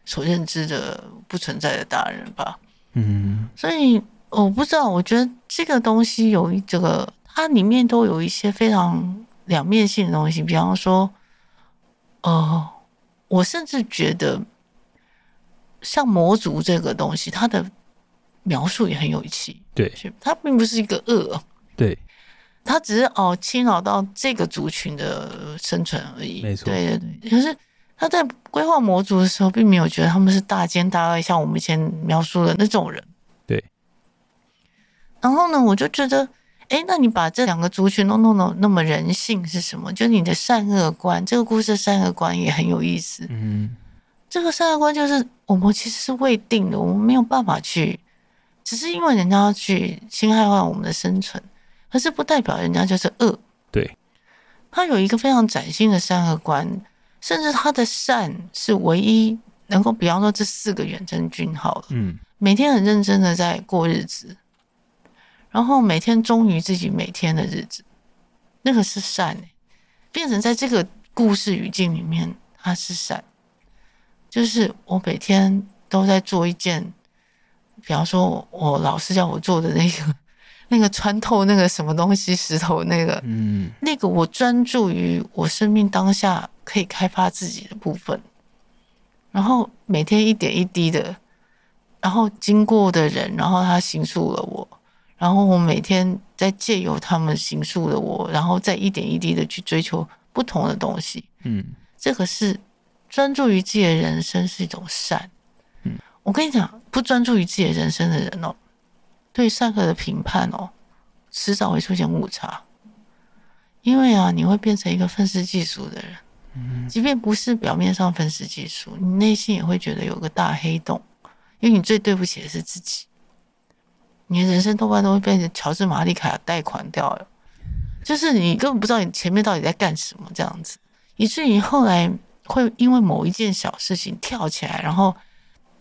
所认知的不存在的大人吧。嗯，所以我不知道，我觉得这个东西有一这个，它里面都有一些非常两面性的东西，比方说，呃。我甚至觉得，像魔族这个东西，它的描述也很有趣。对，它并不是一个恶，对，它只是哦侵扰到这个族群的生存而已。没错，对对对。可是他在规划魔族的时候，并没有觉得他们是大奸大恶，像我们以前描述的那种人。对。然后呢，我就觉得。哎，那你把这两个族群都弄得那么人性是什么？就你的善恶观，这个故事的善恶观也很有意思。嗯，这个善恶观就是我们其实是未定的，我们没有办法去，只是因为人家要去侵害坏我们的生存，可是不代表人家就是恶。对，他有一个非常崭新的善恶观，甚至他的善是唯一能够，比方说这四个远征军好了，嗯，每天很认真的在过日子。然后每天忠于自己每天的日子，那个是善，变成在这个故事语境里面，他是善。就是我每天都在做一件，比方说我老师叫我做的那个，那个穿透那个什么东西石头那个，嗯，那个我专注于我生命当下可以开发自己的部分，然后每天一点一滴的，然后经过的人，然后他形塑了我。然后我每天在借由他们形塑了我，然后再一点一滴的去追求不同的东西。嗯，这个是专注于自己的人生是一种善。嗯，我跟你讲，不专注于自己的人生的人哦，对善恶的评判哦，迟早会出现误差。因为啊，你会变成一个愤世嫉俗的人。嗯，即便不是表面上愤世嫉俗，你内心也会觉得有个大黑洞，因为你最对不起的是自己。你的人生多半都会被乔治·马利卡贷款掉了，就是你根本不知道你前面到底在干什么，这样子，以至于后来会因为某一件小事情跳起来，然后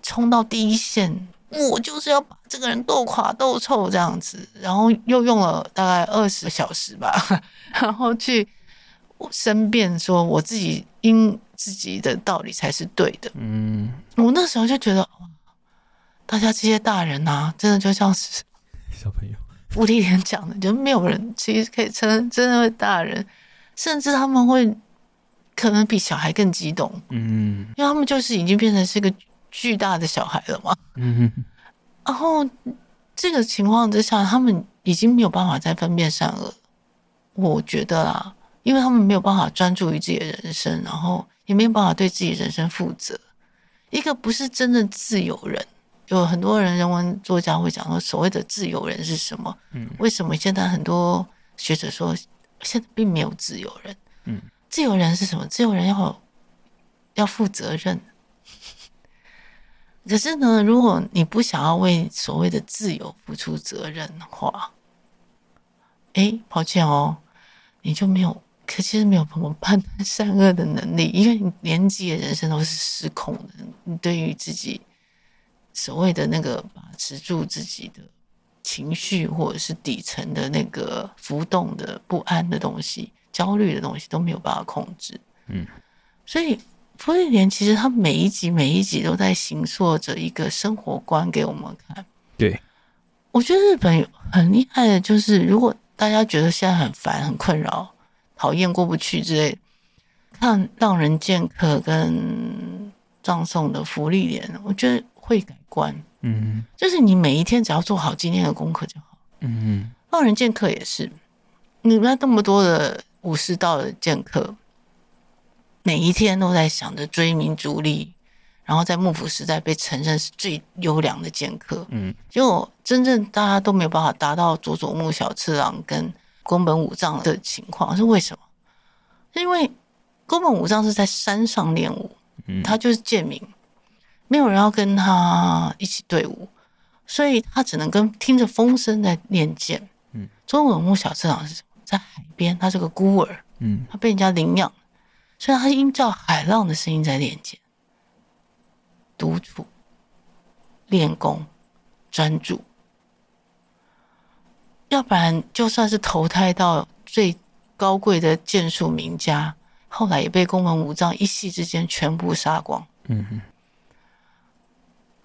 冲到第一线，我就是要把这个人斗垮、斗臭这样子，然后又用了大概二十个小时吧，然后去申辩说我自己因自己的道理才是对的。嗯，我那时候就觉得。大家这些大人呐、啊，真的就像是 小朋友。芙莉莲讲的，就没有人其实可以称真的为大人，甚至他们会可能比小孩更激动。嗯，因为他们就是已经变成是一个巨大的小孩了嘛。嗯，然后这个情况之下，他们已经没有办法再分辨善恶。我觉得啊，因为他们没有办法专注于自己的人生，然后也没有办法对自己人生负责。一个不是真的自由人。有很多人，人文作家会讲说，所谓的自由人是什么？嗯，为什么现在很多学者说，现在并没有自由人？嗯，自由人是什么？自由人要要负责任。可是呢，如果你不想要为所谓的自由付出责任的话，哎，抱歉哦，你就没有，可其实没有什么判断善恶的能力，因为你连自己的人生都是失控的。你对于自己。所谓的那个把持住自己的情绪，或者是底层的那个浮动的不安的东西、焦虑的东西都没有办法控制。嗯，所以芙莉莲其实他每一集每一集都在形塑着一个生活观给我们看。对，我觉得日本很厉害的，就是如果大家觉得现在很烦、很困扰、讨厌、过不去之类，看《浪人剑客》跟葬送的福利莲，我觉得会改观。嗯，就是你每一天只要做好今天的功课就好。嗯，《浪人剑客》也是，你看那么多的武士道的剑客，每一天都在想着追名逐利。然后在幕府时代被承认是最优良的剑客，嗯，结果真正大家都没有办法达到佐佐木小次郎跟宫本武藏的情况，是为什么？是因为宫本武藏是在山上练武，嗯，他就是贱民，没有人要跟他一起队伍，所以他只能跟听着风声在练剑，嗯，佐佐木小次郎是什么？在海边，他是个孤儿，嗯，他被人家领养，所以他依照海浪的声音在练剑。独处、练功、专注，要不然就算是投胎到最高贵的剑术名家，后来也被宫本武藏一夕之间全部杀光。嗯哼，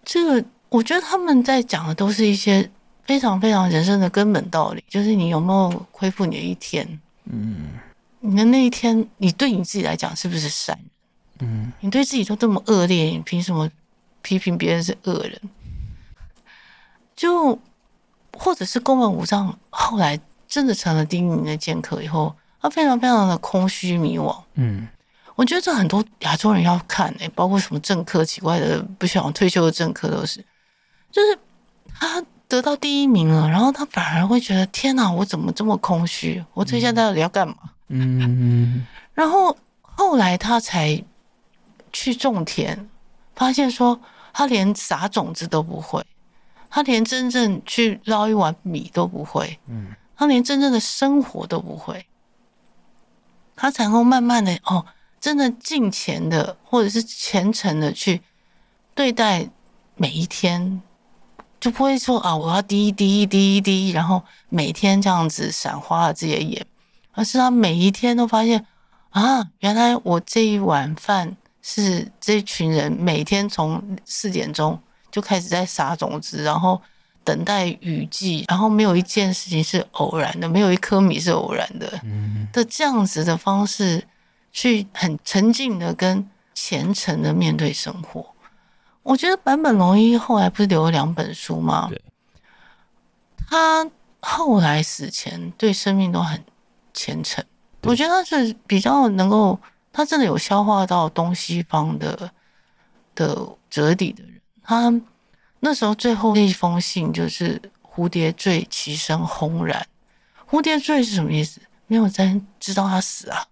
这个我觉得他们在讲的都是一些非常非常人生的根本道理，就是你有没有恢复你的一天？嗯，你的那一天，你对你自己来讲是不是善人？嗯，你对自己都这么恶劣，你凭什么？批评别人是恶人，就或者是宫本武藏后来真的成了第一名的剑客以后，他非常非常的空虚迷惘。嗯，我觉得这很多亚洲人要看诶、欸，包括什么政客，奇怪的不想退休的政客都是，就是他得到第一名了，然后他反而会觉得天哪，我怎么这么空虚？我这下到底要干嘛？嗯嗯，然后后来他才去种田。发现说他连撒种子都不会，他连真正去捞一碗米都不会，嗯，他连真正的生活都不会，他才会慢慢的哦，真的尽虔的或者是虔诚的去对待每一天，就不会说啊，我要滴滴滴滴，然后每天这样子闪花了自己的眼，而是他每一天都发现啊，原来我这一碗饭。是这群人每天从四点钟就开始在撒种子，然后等待雨季，然后没有一件事情是偶然的，没有一颗米是偶然的，嗯的这样子的方式去很沉静的跟虔诚的面对生活。我觉得坂本龙一后来不是留了两本书吗？他后来死前对生命都很虔诚，我觉得他是比较能够。他真的有消化到东西方的的哲理的人。他那时候最后那一封信就是蝴蝶坠，其声轰然。蝴蝶坠是什么意思？没有人知道他死啊。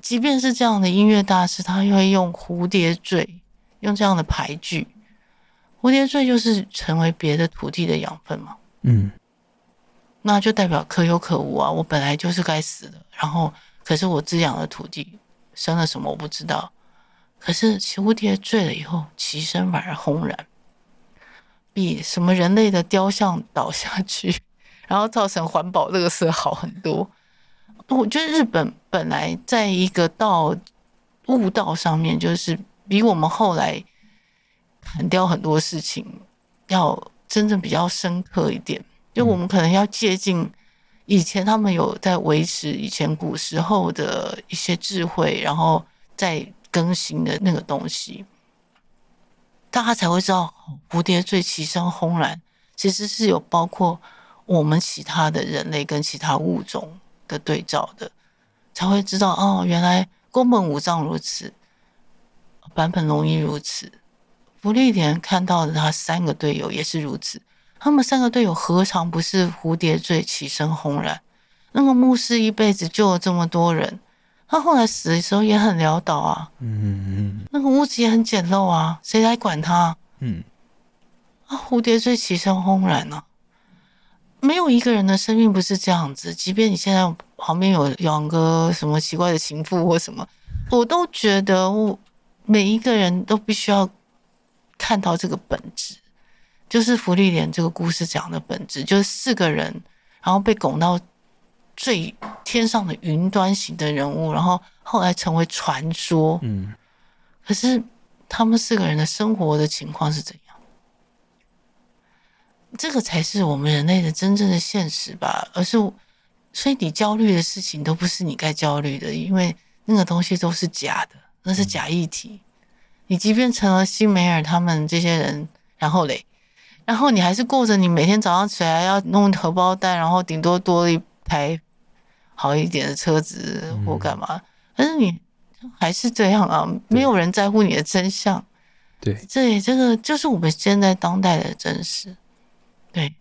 即便是这样的音乐大师，他又会用蝴蝶坠，用这样的俳句。蝴蝶坠就是成为别的土地的养分嘛。嗯，那就代表可有可无啊。我本来就是该死的，然后。可是我滋养的土地生了什么我不知道，可是蝴蝶坠了以后，其声反而轰然，比什么人类的雕像倒下去，然后造成环保垃圾好很多。我觉得日本本来在一个道悟道上面，就是比我们后来砍掉很多事情要真正比较深刻一点，就我们可能要接近。以前他们有在维持以前古时候的一些智慧，然后再更新的那个东西，大家才会知道蝴蝶最齐声轰然，其实是有包括我们其他的人类跟其他物种的对照的，才会知道哦，原来宫本武藏如此，坂本龙一如此，福利莲看到的他三个队友也是如此。他们三个队友何尝不是蝴蝶坠，起身轰然？那个牧师一辈子救了这么多人，他后来死的时候也很潦倒啊。嗯嗯嗯，那个屋子也很简陋啊，谁来管他？嗯，啊，蝴蝶坠，起身轰然呢？没有一个人的生命不是这样子。即便你现在旁边有养个什么奇怪的情妇或什么，我都觉得我每一个人都必须要看到这个本质。就是福利莲这个故事讲的本质，就是四个人，然后被拱到最天上的云端型的人物，然后后来成为传说。嗯，可是他们四个人的生活的情况是怎样？这个才是我们人类的真正的现实吧。而是，所以你焦虑的事情都不是你该焦虑的，因为那个东西都是假的，那是假议题。你即便成了辛梅尔他们这些人，然后嘞，然后你还是过着你每天早上起来要弄荷包蛋，然后顶多多一台好一点的车子或干嘛，但是你还是这样啊，没有人在乎你的真相。对，这，这个就是我们现在当代的真实。对，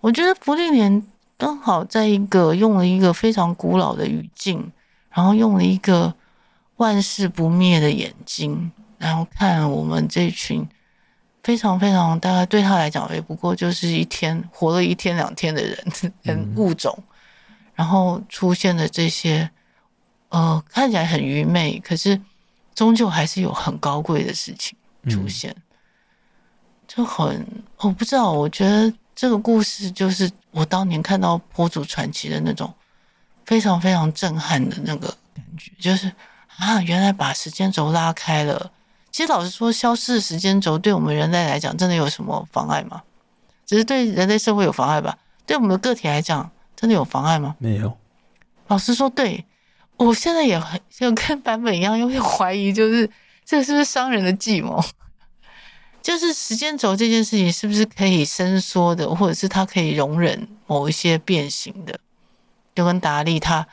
我觉得芙莉莲刚好在一个用了一个非常古老的语境，然后用了一个万世不灭的眼睛。然后看我们这群非常非常大概对他来讲也不过就是一天活了一天两天的人跟物种，然后出现的这些呃看起来很愚昧，可是终究还是有很高贵的事情出现，就很我不知道，我觉得这个故事就是我当年看到《婆祖传奇》的那种非常非常震撼的那个感觉，就是啊，原来把时间轴拉开了。其实老实说，消失的时间轴对我们人类来讲，真的有什么妨碍吗？只是对人类社会有妨碍吧？对我们的个体来讲，真的有妨碍吗？没有。老实说，对我现在也很就跟版本一样，有点怀疑，就是这个是不是商人的计谋？就是时间轴这件事情是不是可以伸缩的，或者是它可以容忍某一些变形的？就跟达利他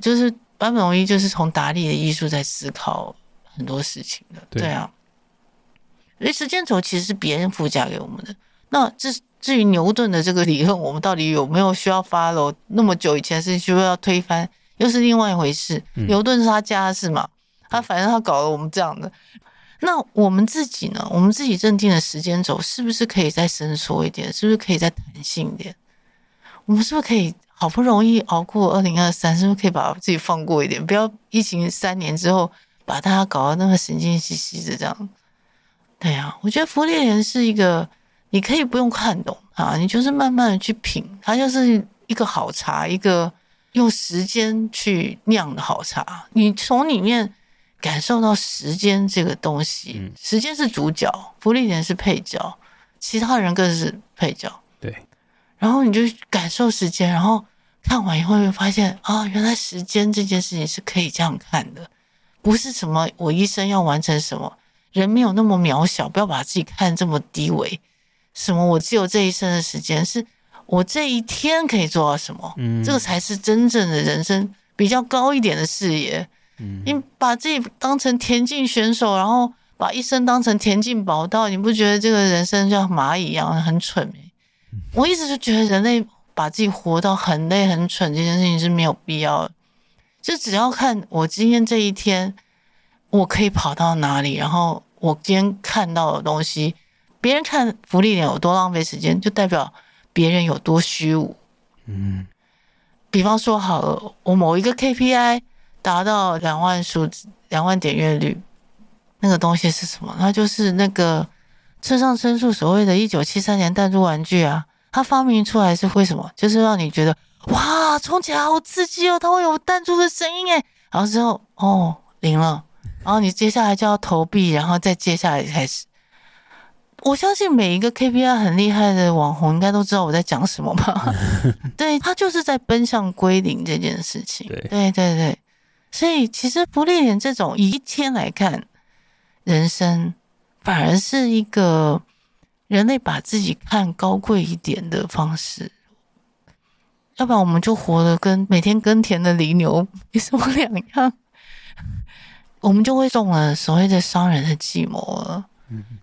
就是版本龙一，就是从达利的艺术在思考。很多事情的，对啊，所以时间轴其实是别人附加给我们的。那至至于牛顿的这个理论，我们到底有没有需要 follow？那么久以前的事情，需要推翻，又是另外一回事。嗯、牛顿是他家的事嘛，他反正他搞了我们这样的。那我们自己呢？我们自己认定的时间轴是不是可以再伸缩一点？是不是可以再弹性一点？我们是不是可以好不容易熬过二零二三？是不是可以把自己放过一点？不要疫情三年之后。把大家搞得那么神经兮兮的这样，对呀、啊，我觉得福利莲是一个，你可以不用看懂啊，你就是慢慢的去品，它就是一个好茶，一个用时间去酿的好茶，你从里面感受到时间这个东西，时间是主角，福利莲是配角，其他人更是配角，对，然后你就感受时间，然后看完以后会发现啊，原来时间这件事情是可以这样看的。不是什么我一生要完成什么，人没有那么渺小，不要把自己看这么低微。什么我只有这一生的时间，是我这一天可以做到什么？嗯，这个才是真正的人生比较高一点的视野。嗯，你把自己当成田径选手，然后把一生当成田径宝道，你不觉得这个人生像蚂蚁一样很蠢吗？我一直就觉得人类把自己活到很累很蠢这件事情是没有必要的。就只要看我今天这一天，我可以跑到哪里，然后我今天看到的东西，别人看福利点有多浪费时间，就代表别人有多虚无。嗯，比方说好了，我某一个 KPI 达到两万数字，两万点阅率，那个东西是什么？那就是那个村上春树所谓的“一九七三年弹珠玩具”啊，他发明出来是为什么？就是让你觉得。哇，冲起来好刺激哦！它会有弹珠的声音诶，然后之后哦，零了，然后你接下来就要投币，然后再接下来开始。我相信每一个 KPI 很厉害的网红应该都知道我在讲什么吧？对，他就是在奔向归零这件事情。对对对对，所以其实芙莉莲这种以一天来看人生，反而是一个人类把自己看高贵一点的方式。要不然我们就活得跟每天耕田的犁牛没什么两样，我们就会中了所谓的商人的计谋了。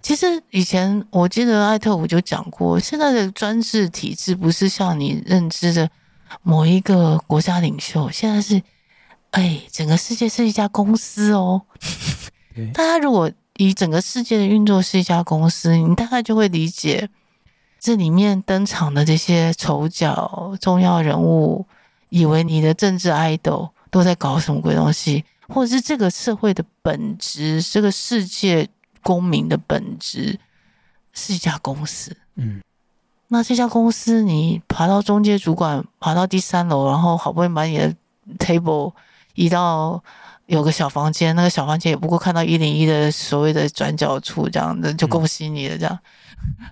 其实以前我记得艾特我就讲过，现在的专制体制不是像你认知的某一个国家领袖，现在是哎，整个世界是一家公司哦。大家如果以整个世界的运作是一家公司，你大概就会理解。这里面登场的这些丑角、重要人物，以为你的政治 idol 都在搞什么鬼东西，或者是这个社会的本质，这个世界公民的本质是一家公司。嗯，那这家公司你爬到中介主管，爬到第三楼，然后好不容易把你的 table 移到有个小房间，那个小房间也不过看到一零一的所谓的转角处，这样的就恭喜你了，这样，嗯、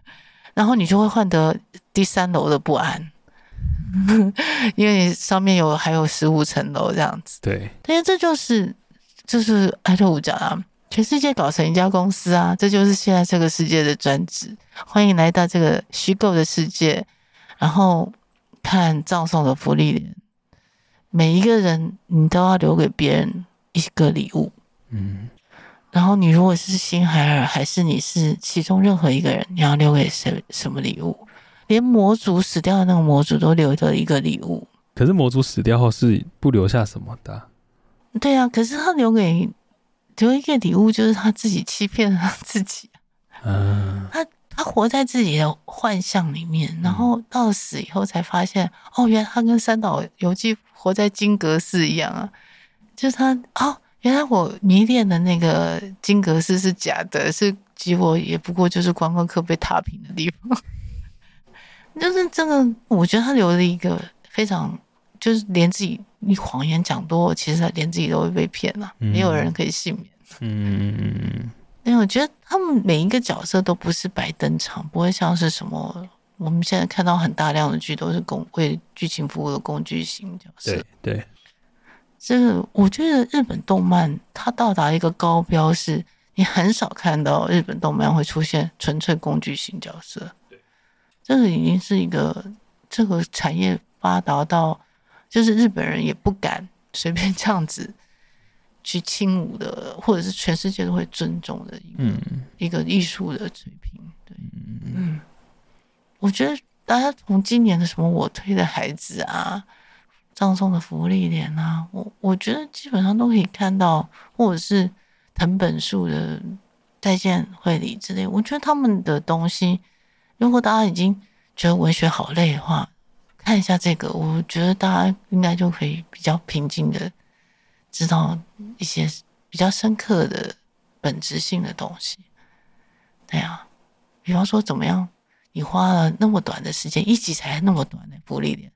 然后你就会换得第三楼的不安。因为你上面有还有十五层楼这样子，对，但是这就是就是艾特五讲啊，全世界搞成一家公司啊，这就是现在这个世界的专职。欢迎来到这个虚构的世界，然后看葬送的福利莲，每一个人你都要留给别人一个礼物，嗯，然后你如果是新海尔，还是你是其中任何一个人，你要留给谁什么礼物？连魔族死掉的那个魔族都留着一个礼物，可是魔族死掉后是不留下什么的。对啊，可是他留给留一个礼物，就是他自己欺骗了他自己。嗯，他他活在自己的幻象里面，然后到了死以后才发现，哦，原来他跟三岛由纪活在金阁寺一样啊，就是他哦，原来我迷恋的那个金阁寺是假的，是结果也不过就是观光客被踏平的地方。就是这个，我觉得他留了一个非常，就是连自己你谎言讲多，其实连自己都会被骗了，没有人可以幸免。嗯嗯嗯。因为我觉得他们每一个角色都不是白登场，不会像是什么我们现在看到很大量的剧都是工为剧情服务的工具型角色。对对。这个我觉得日本动漫它到达一个高标，是你很少看到日本动漫会出现纯粹工具型角色。这个已经是一个这个产业发达到，就是日本人也不敢随便这样子去轻舞的，或者是全世界都会尊重的一个、嗯、一个艺术的水平。对，嗯，我觉得大家从今年的什么我推的孩子啊，葬送的福利点啊，我我觉得基本上都可以看到，或者是藤本树的再见绘梨之类，我觉得他们的东西。如果大家已经觉得文学好累的话，看一下这个，我觉得大家应该就可以比较平静的知道一些比较深刻的本质性的东西。对啊，比方说怎么样，你花了那么短的时间，一集才那么短的福利点，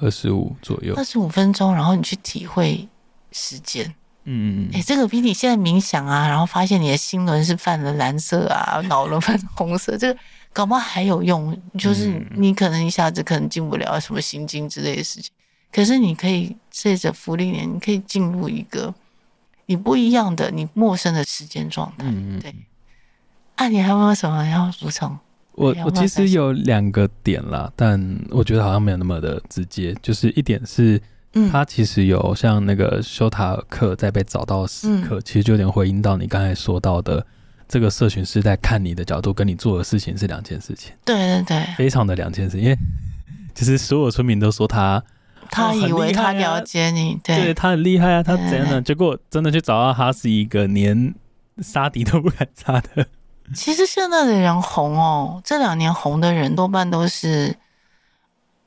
二十五左右，二十五分钟，然后你去体会时间。嗯嗯，哎，这个比你现在冥想啊，然后发现你的心轮是泛了蓝色啊，脑轮泛红色，这个。搞不好还有用，就是你可能一下子可能进不了什么心经之类的事情，可是你可以借着福利年，你可以进入一个你不一样的、你陌生的时间状态。嗯对，啊，你还有没有什么要补充？我我其实有两个点啦，但我觉得好像没有那么的直接。就是一点是，嗯他其实有像那个修塔尔克在被找到的时刻，其实就有点回应到你刚才说到的。这个社群是在看你的角度，跟你做的事情是两件事情。对对对，非常的两件事。因为 其实所有村民都说他，他以为他了解你，哦啊、对，对他很厉害啊，他怎样呢？结果真的去找到他是一个连杀敌都不敢杀的。其实现在的人红哦，这两年红的人多半都是，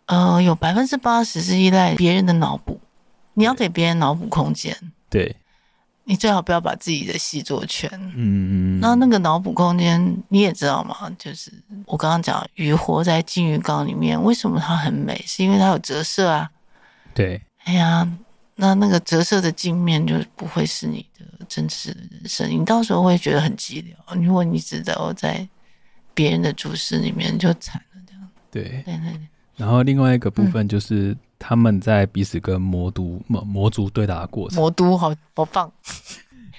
呃，有百分之八十是依赖别人的脑补，你要给别人脑补空间。对。你最好不要把自己的戏做全。嗯，那那个脑补空间你也知道嘛？就是我刚刚讲鱼活在金鱼缸里面，为什么它很美？是因为它有折射啊。对。哎呀，那那个折射的镜面就不会是你的真实的人生，你到时候会觉得很寂寥。如果你只在在别人的注视里面，就惨了。这样。对。对对对。然后另外一个部分就是。嗯他们在彼此跟魔都魔魔族对打的过程，魔都好好棒，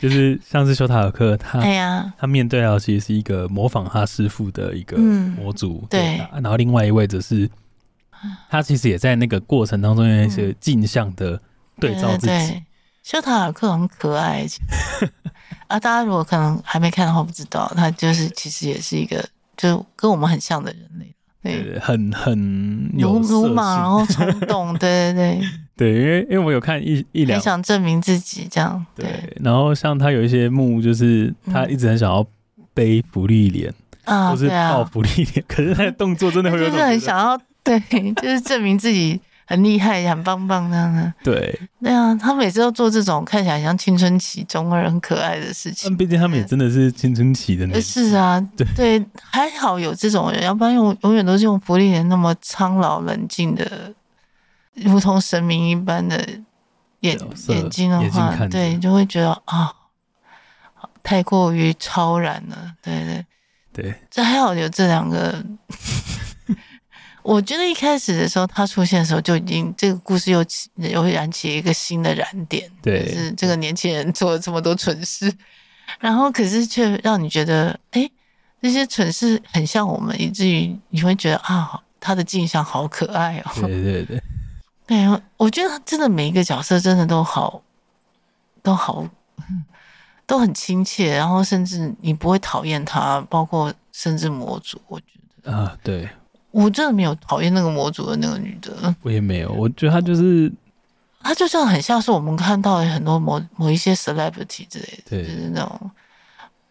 就是上次修塔尔克他，哎呀，他面对到其实是一个模仿他师傅的一个魔族对打，然后另外一位则是他其实也在那个过程当中有一些镜像的对照自己。修塔尔克很可爱啊，大家如果可能还没看的话，不知道他就是其实也是一个就跟我们很像的人类。对，很很鲁鲁莽，然后冲动，对对对，对，因为因为我有看一一两，想证明自己这样，对。对然后像他有一些幕，就是他一直很想要背福利脸啊，或是抱芙莉莲，可是他的动作真的会有种，就是很想要，对，就是证明自己很厉害，很棒棒这样的。对，对啊，他每次都做这种看起来像青春期中二、很可爱的事情。但毕竟他们也真的是青春期的那种。是啊，对对，还好有这种人，要不然永永远都是用福利人那么苍老冷静的，如同神明一般的眼眼睛的话，对，就会觉得啊，太过于超然了。对对对，这还好有这两个。我觉得一开始的时候，他出现的时候就已经这个故事又起又燃起一个新的燃点，对，就是这个年轻人做了这么多蠢事，然后可是却让你觉得，哎，这些蠢事很像我们，以至于你会觉得啊，他的镜像好可爱哦。对对对，对，我觉得他真的每一个角色真的都好，都好，都很亲切，然后甚至你不会讨厌他，包括甚至魔族，我觉得啊，对。我真的没有讨厌那个魔族的那个女的，我也没有。我觉得她就是，她就像很像是我们看到的很多某某一些 celebrity 之类的，对，就是那种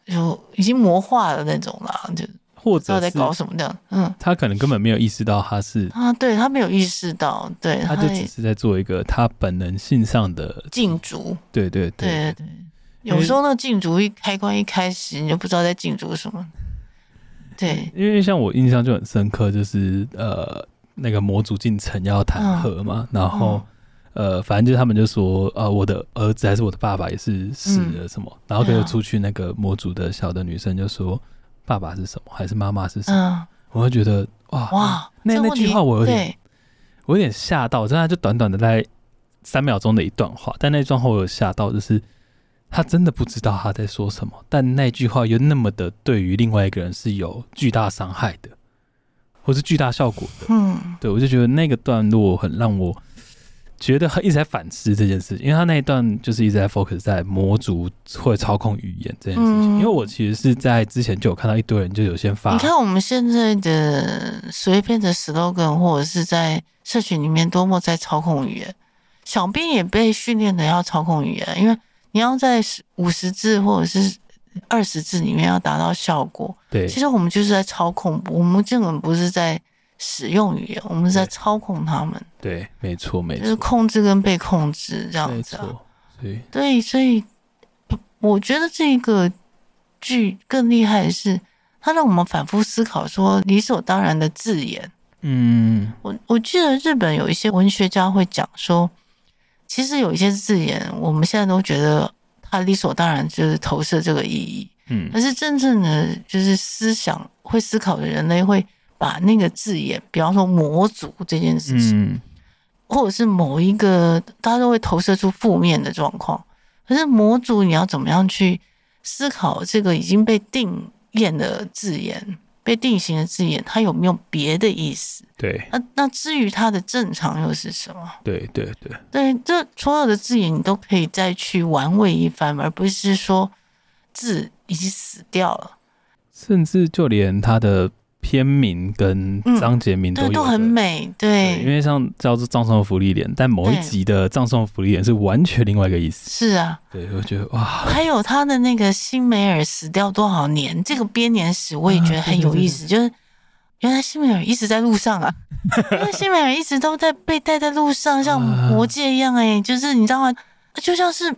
就已经魔化的那种啦，就或者知道在搞什么这样。嗯，他可能根本没有意识到他是啊，对他没有意识到，对，他就只是在做一个他本能性上的禁足。对对对对对，有时候那个禁足一开关一开始，你就不知道在禁足什么。对，因为像我印象就很深刻，就是呃，那个魔族进城要谈和嘛，嗯、然后、嗯、呃，反正就是他们就说，呃，我的儿子还是我的爸爸也是死了什么，嗯、然后就出去那个魔族的小的女生就说，爸爸是什么，还是妈妈是什么？嗯、我会觉得哇哇，那那句话我有点，我有点吓到，真的就短短的在三秒钟的一段话，但那段话我有吓到，就是。他真的不知道他在说什么，但那句话又那么的对于另外一个人是有巨大伤害的，或是巨大效果的。嗯，对，我就觉得那个段落很让我觉得一直在反思这件事情，因为他那一段就是一直在 focus 在魔族会操控语言这件事情。嗯，因为我其实是在之前就有看到一堆人就有先发，你看我们现在的随便的 slogan 或者是在社群里面多么在操控语言，小编也被训练的要操控语言，因为。你要在五十字或者是二十字里面要达到效果，对，其实我们就是在操控，我们根本不是在使用语言，我们是在操控他们。对，没错，没错，就是控制跟被控制这样子。对，对，所以我觉得这个剧更厉害的是，它让我们反复思考说理所当然的字眼。嗯，我我记得日本有一些文学家会讲说。其实有一些字眼，我们现在都觉得它理所当然就是投射这个意义，嗯，但是真正的就是思想会思考的人类会把那个字眼，比方说魔族这件事情，嗯，或者是某一个大家都会投射出负面的状况，可是魔族你要怎么样去思考这个已经被定验的字眼？被定型的字眼，它有没有别的意思？对，那那至于它的正常又是什么？对对对对，这所有的字眼你都可以再去玩味一番，而不是说字已经死掉了，甚至就连它的。篇名跟章节名都有、嗯、都很美，对，对，因为像叫做葬送福利脸，但某一集的葬送福利脸是完全另外一个意思。是啊，对，我觉得哇，还有他的那个辛梅尔死掉多少年，这个编年史我也觉得很有意思，啊、就是原来辛梅尔一直在路上啊，因为辛梅尔一直都在被带在路上，像魔戒一样、欸，哎，就是你知道吗？就像是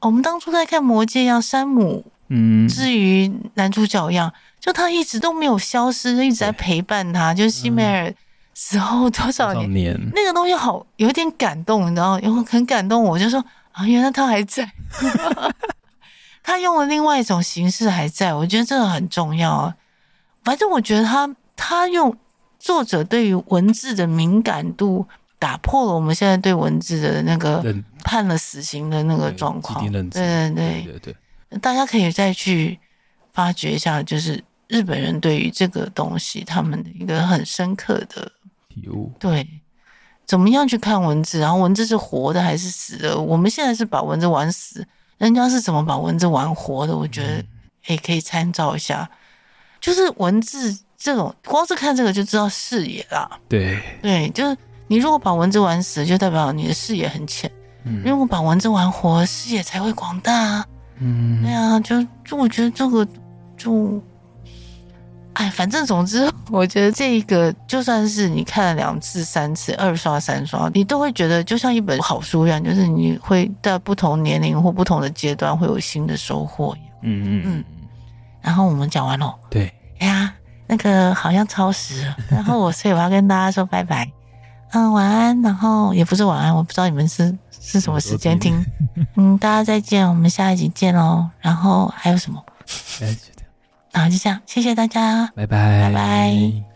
我们当初在看魔戒一样，山姆，嗯，至于男主角一样。就他一直都没有消失，一直在陪伴他。就是西梅尔死后多少年，嗯、年那个东西好有点感动，你知道吗？很感动。我就说啊，原来他还在，他用了另外一种形式还在。我觉得这个很重要啊。反正我觉得他他用作者对于文字的敏感度，打破了我们现在对文字的那个判了死刑的那个状况。对对对对对，大家可以再去发掘一下，就是。日本人对于这个东西，他们的一个很深刻的体悟，对，怎么样去看文字？然后文字是活的还是死的？我们现在是把文字玩死，人家是怎么把文字玩活的？我觉得也可以参照一下。就是文字这种，光是看这个就知道视野啦。对对，就是你如果把文字玩死，就代表你的视野很浅。嗯，如果把文字玩活，视野才会广大啊。嗯，对啊，就就我觉得这个就。哎，反正总之，我觉得这一个就算是你看了两次、三次、二刷、三刷，你都会觉得就像一本好书一样，就是你会在不同年龄或不同的阶段会有新的收获。嗯嗯嗯。然后我们讲完了。对。哎呀，那个好像超时了，然后我所以我要跟大家说拜拜。嗯，晚安。然后也不是晚安，我不知道你们是是什么时间听。嗯，大家再见，我们下一集见喽。然后还有什么？啊，就这样，谢谢大家，拜拜，拜拜。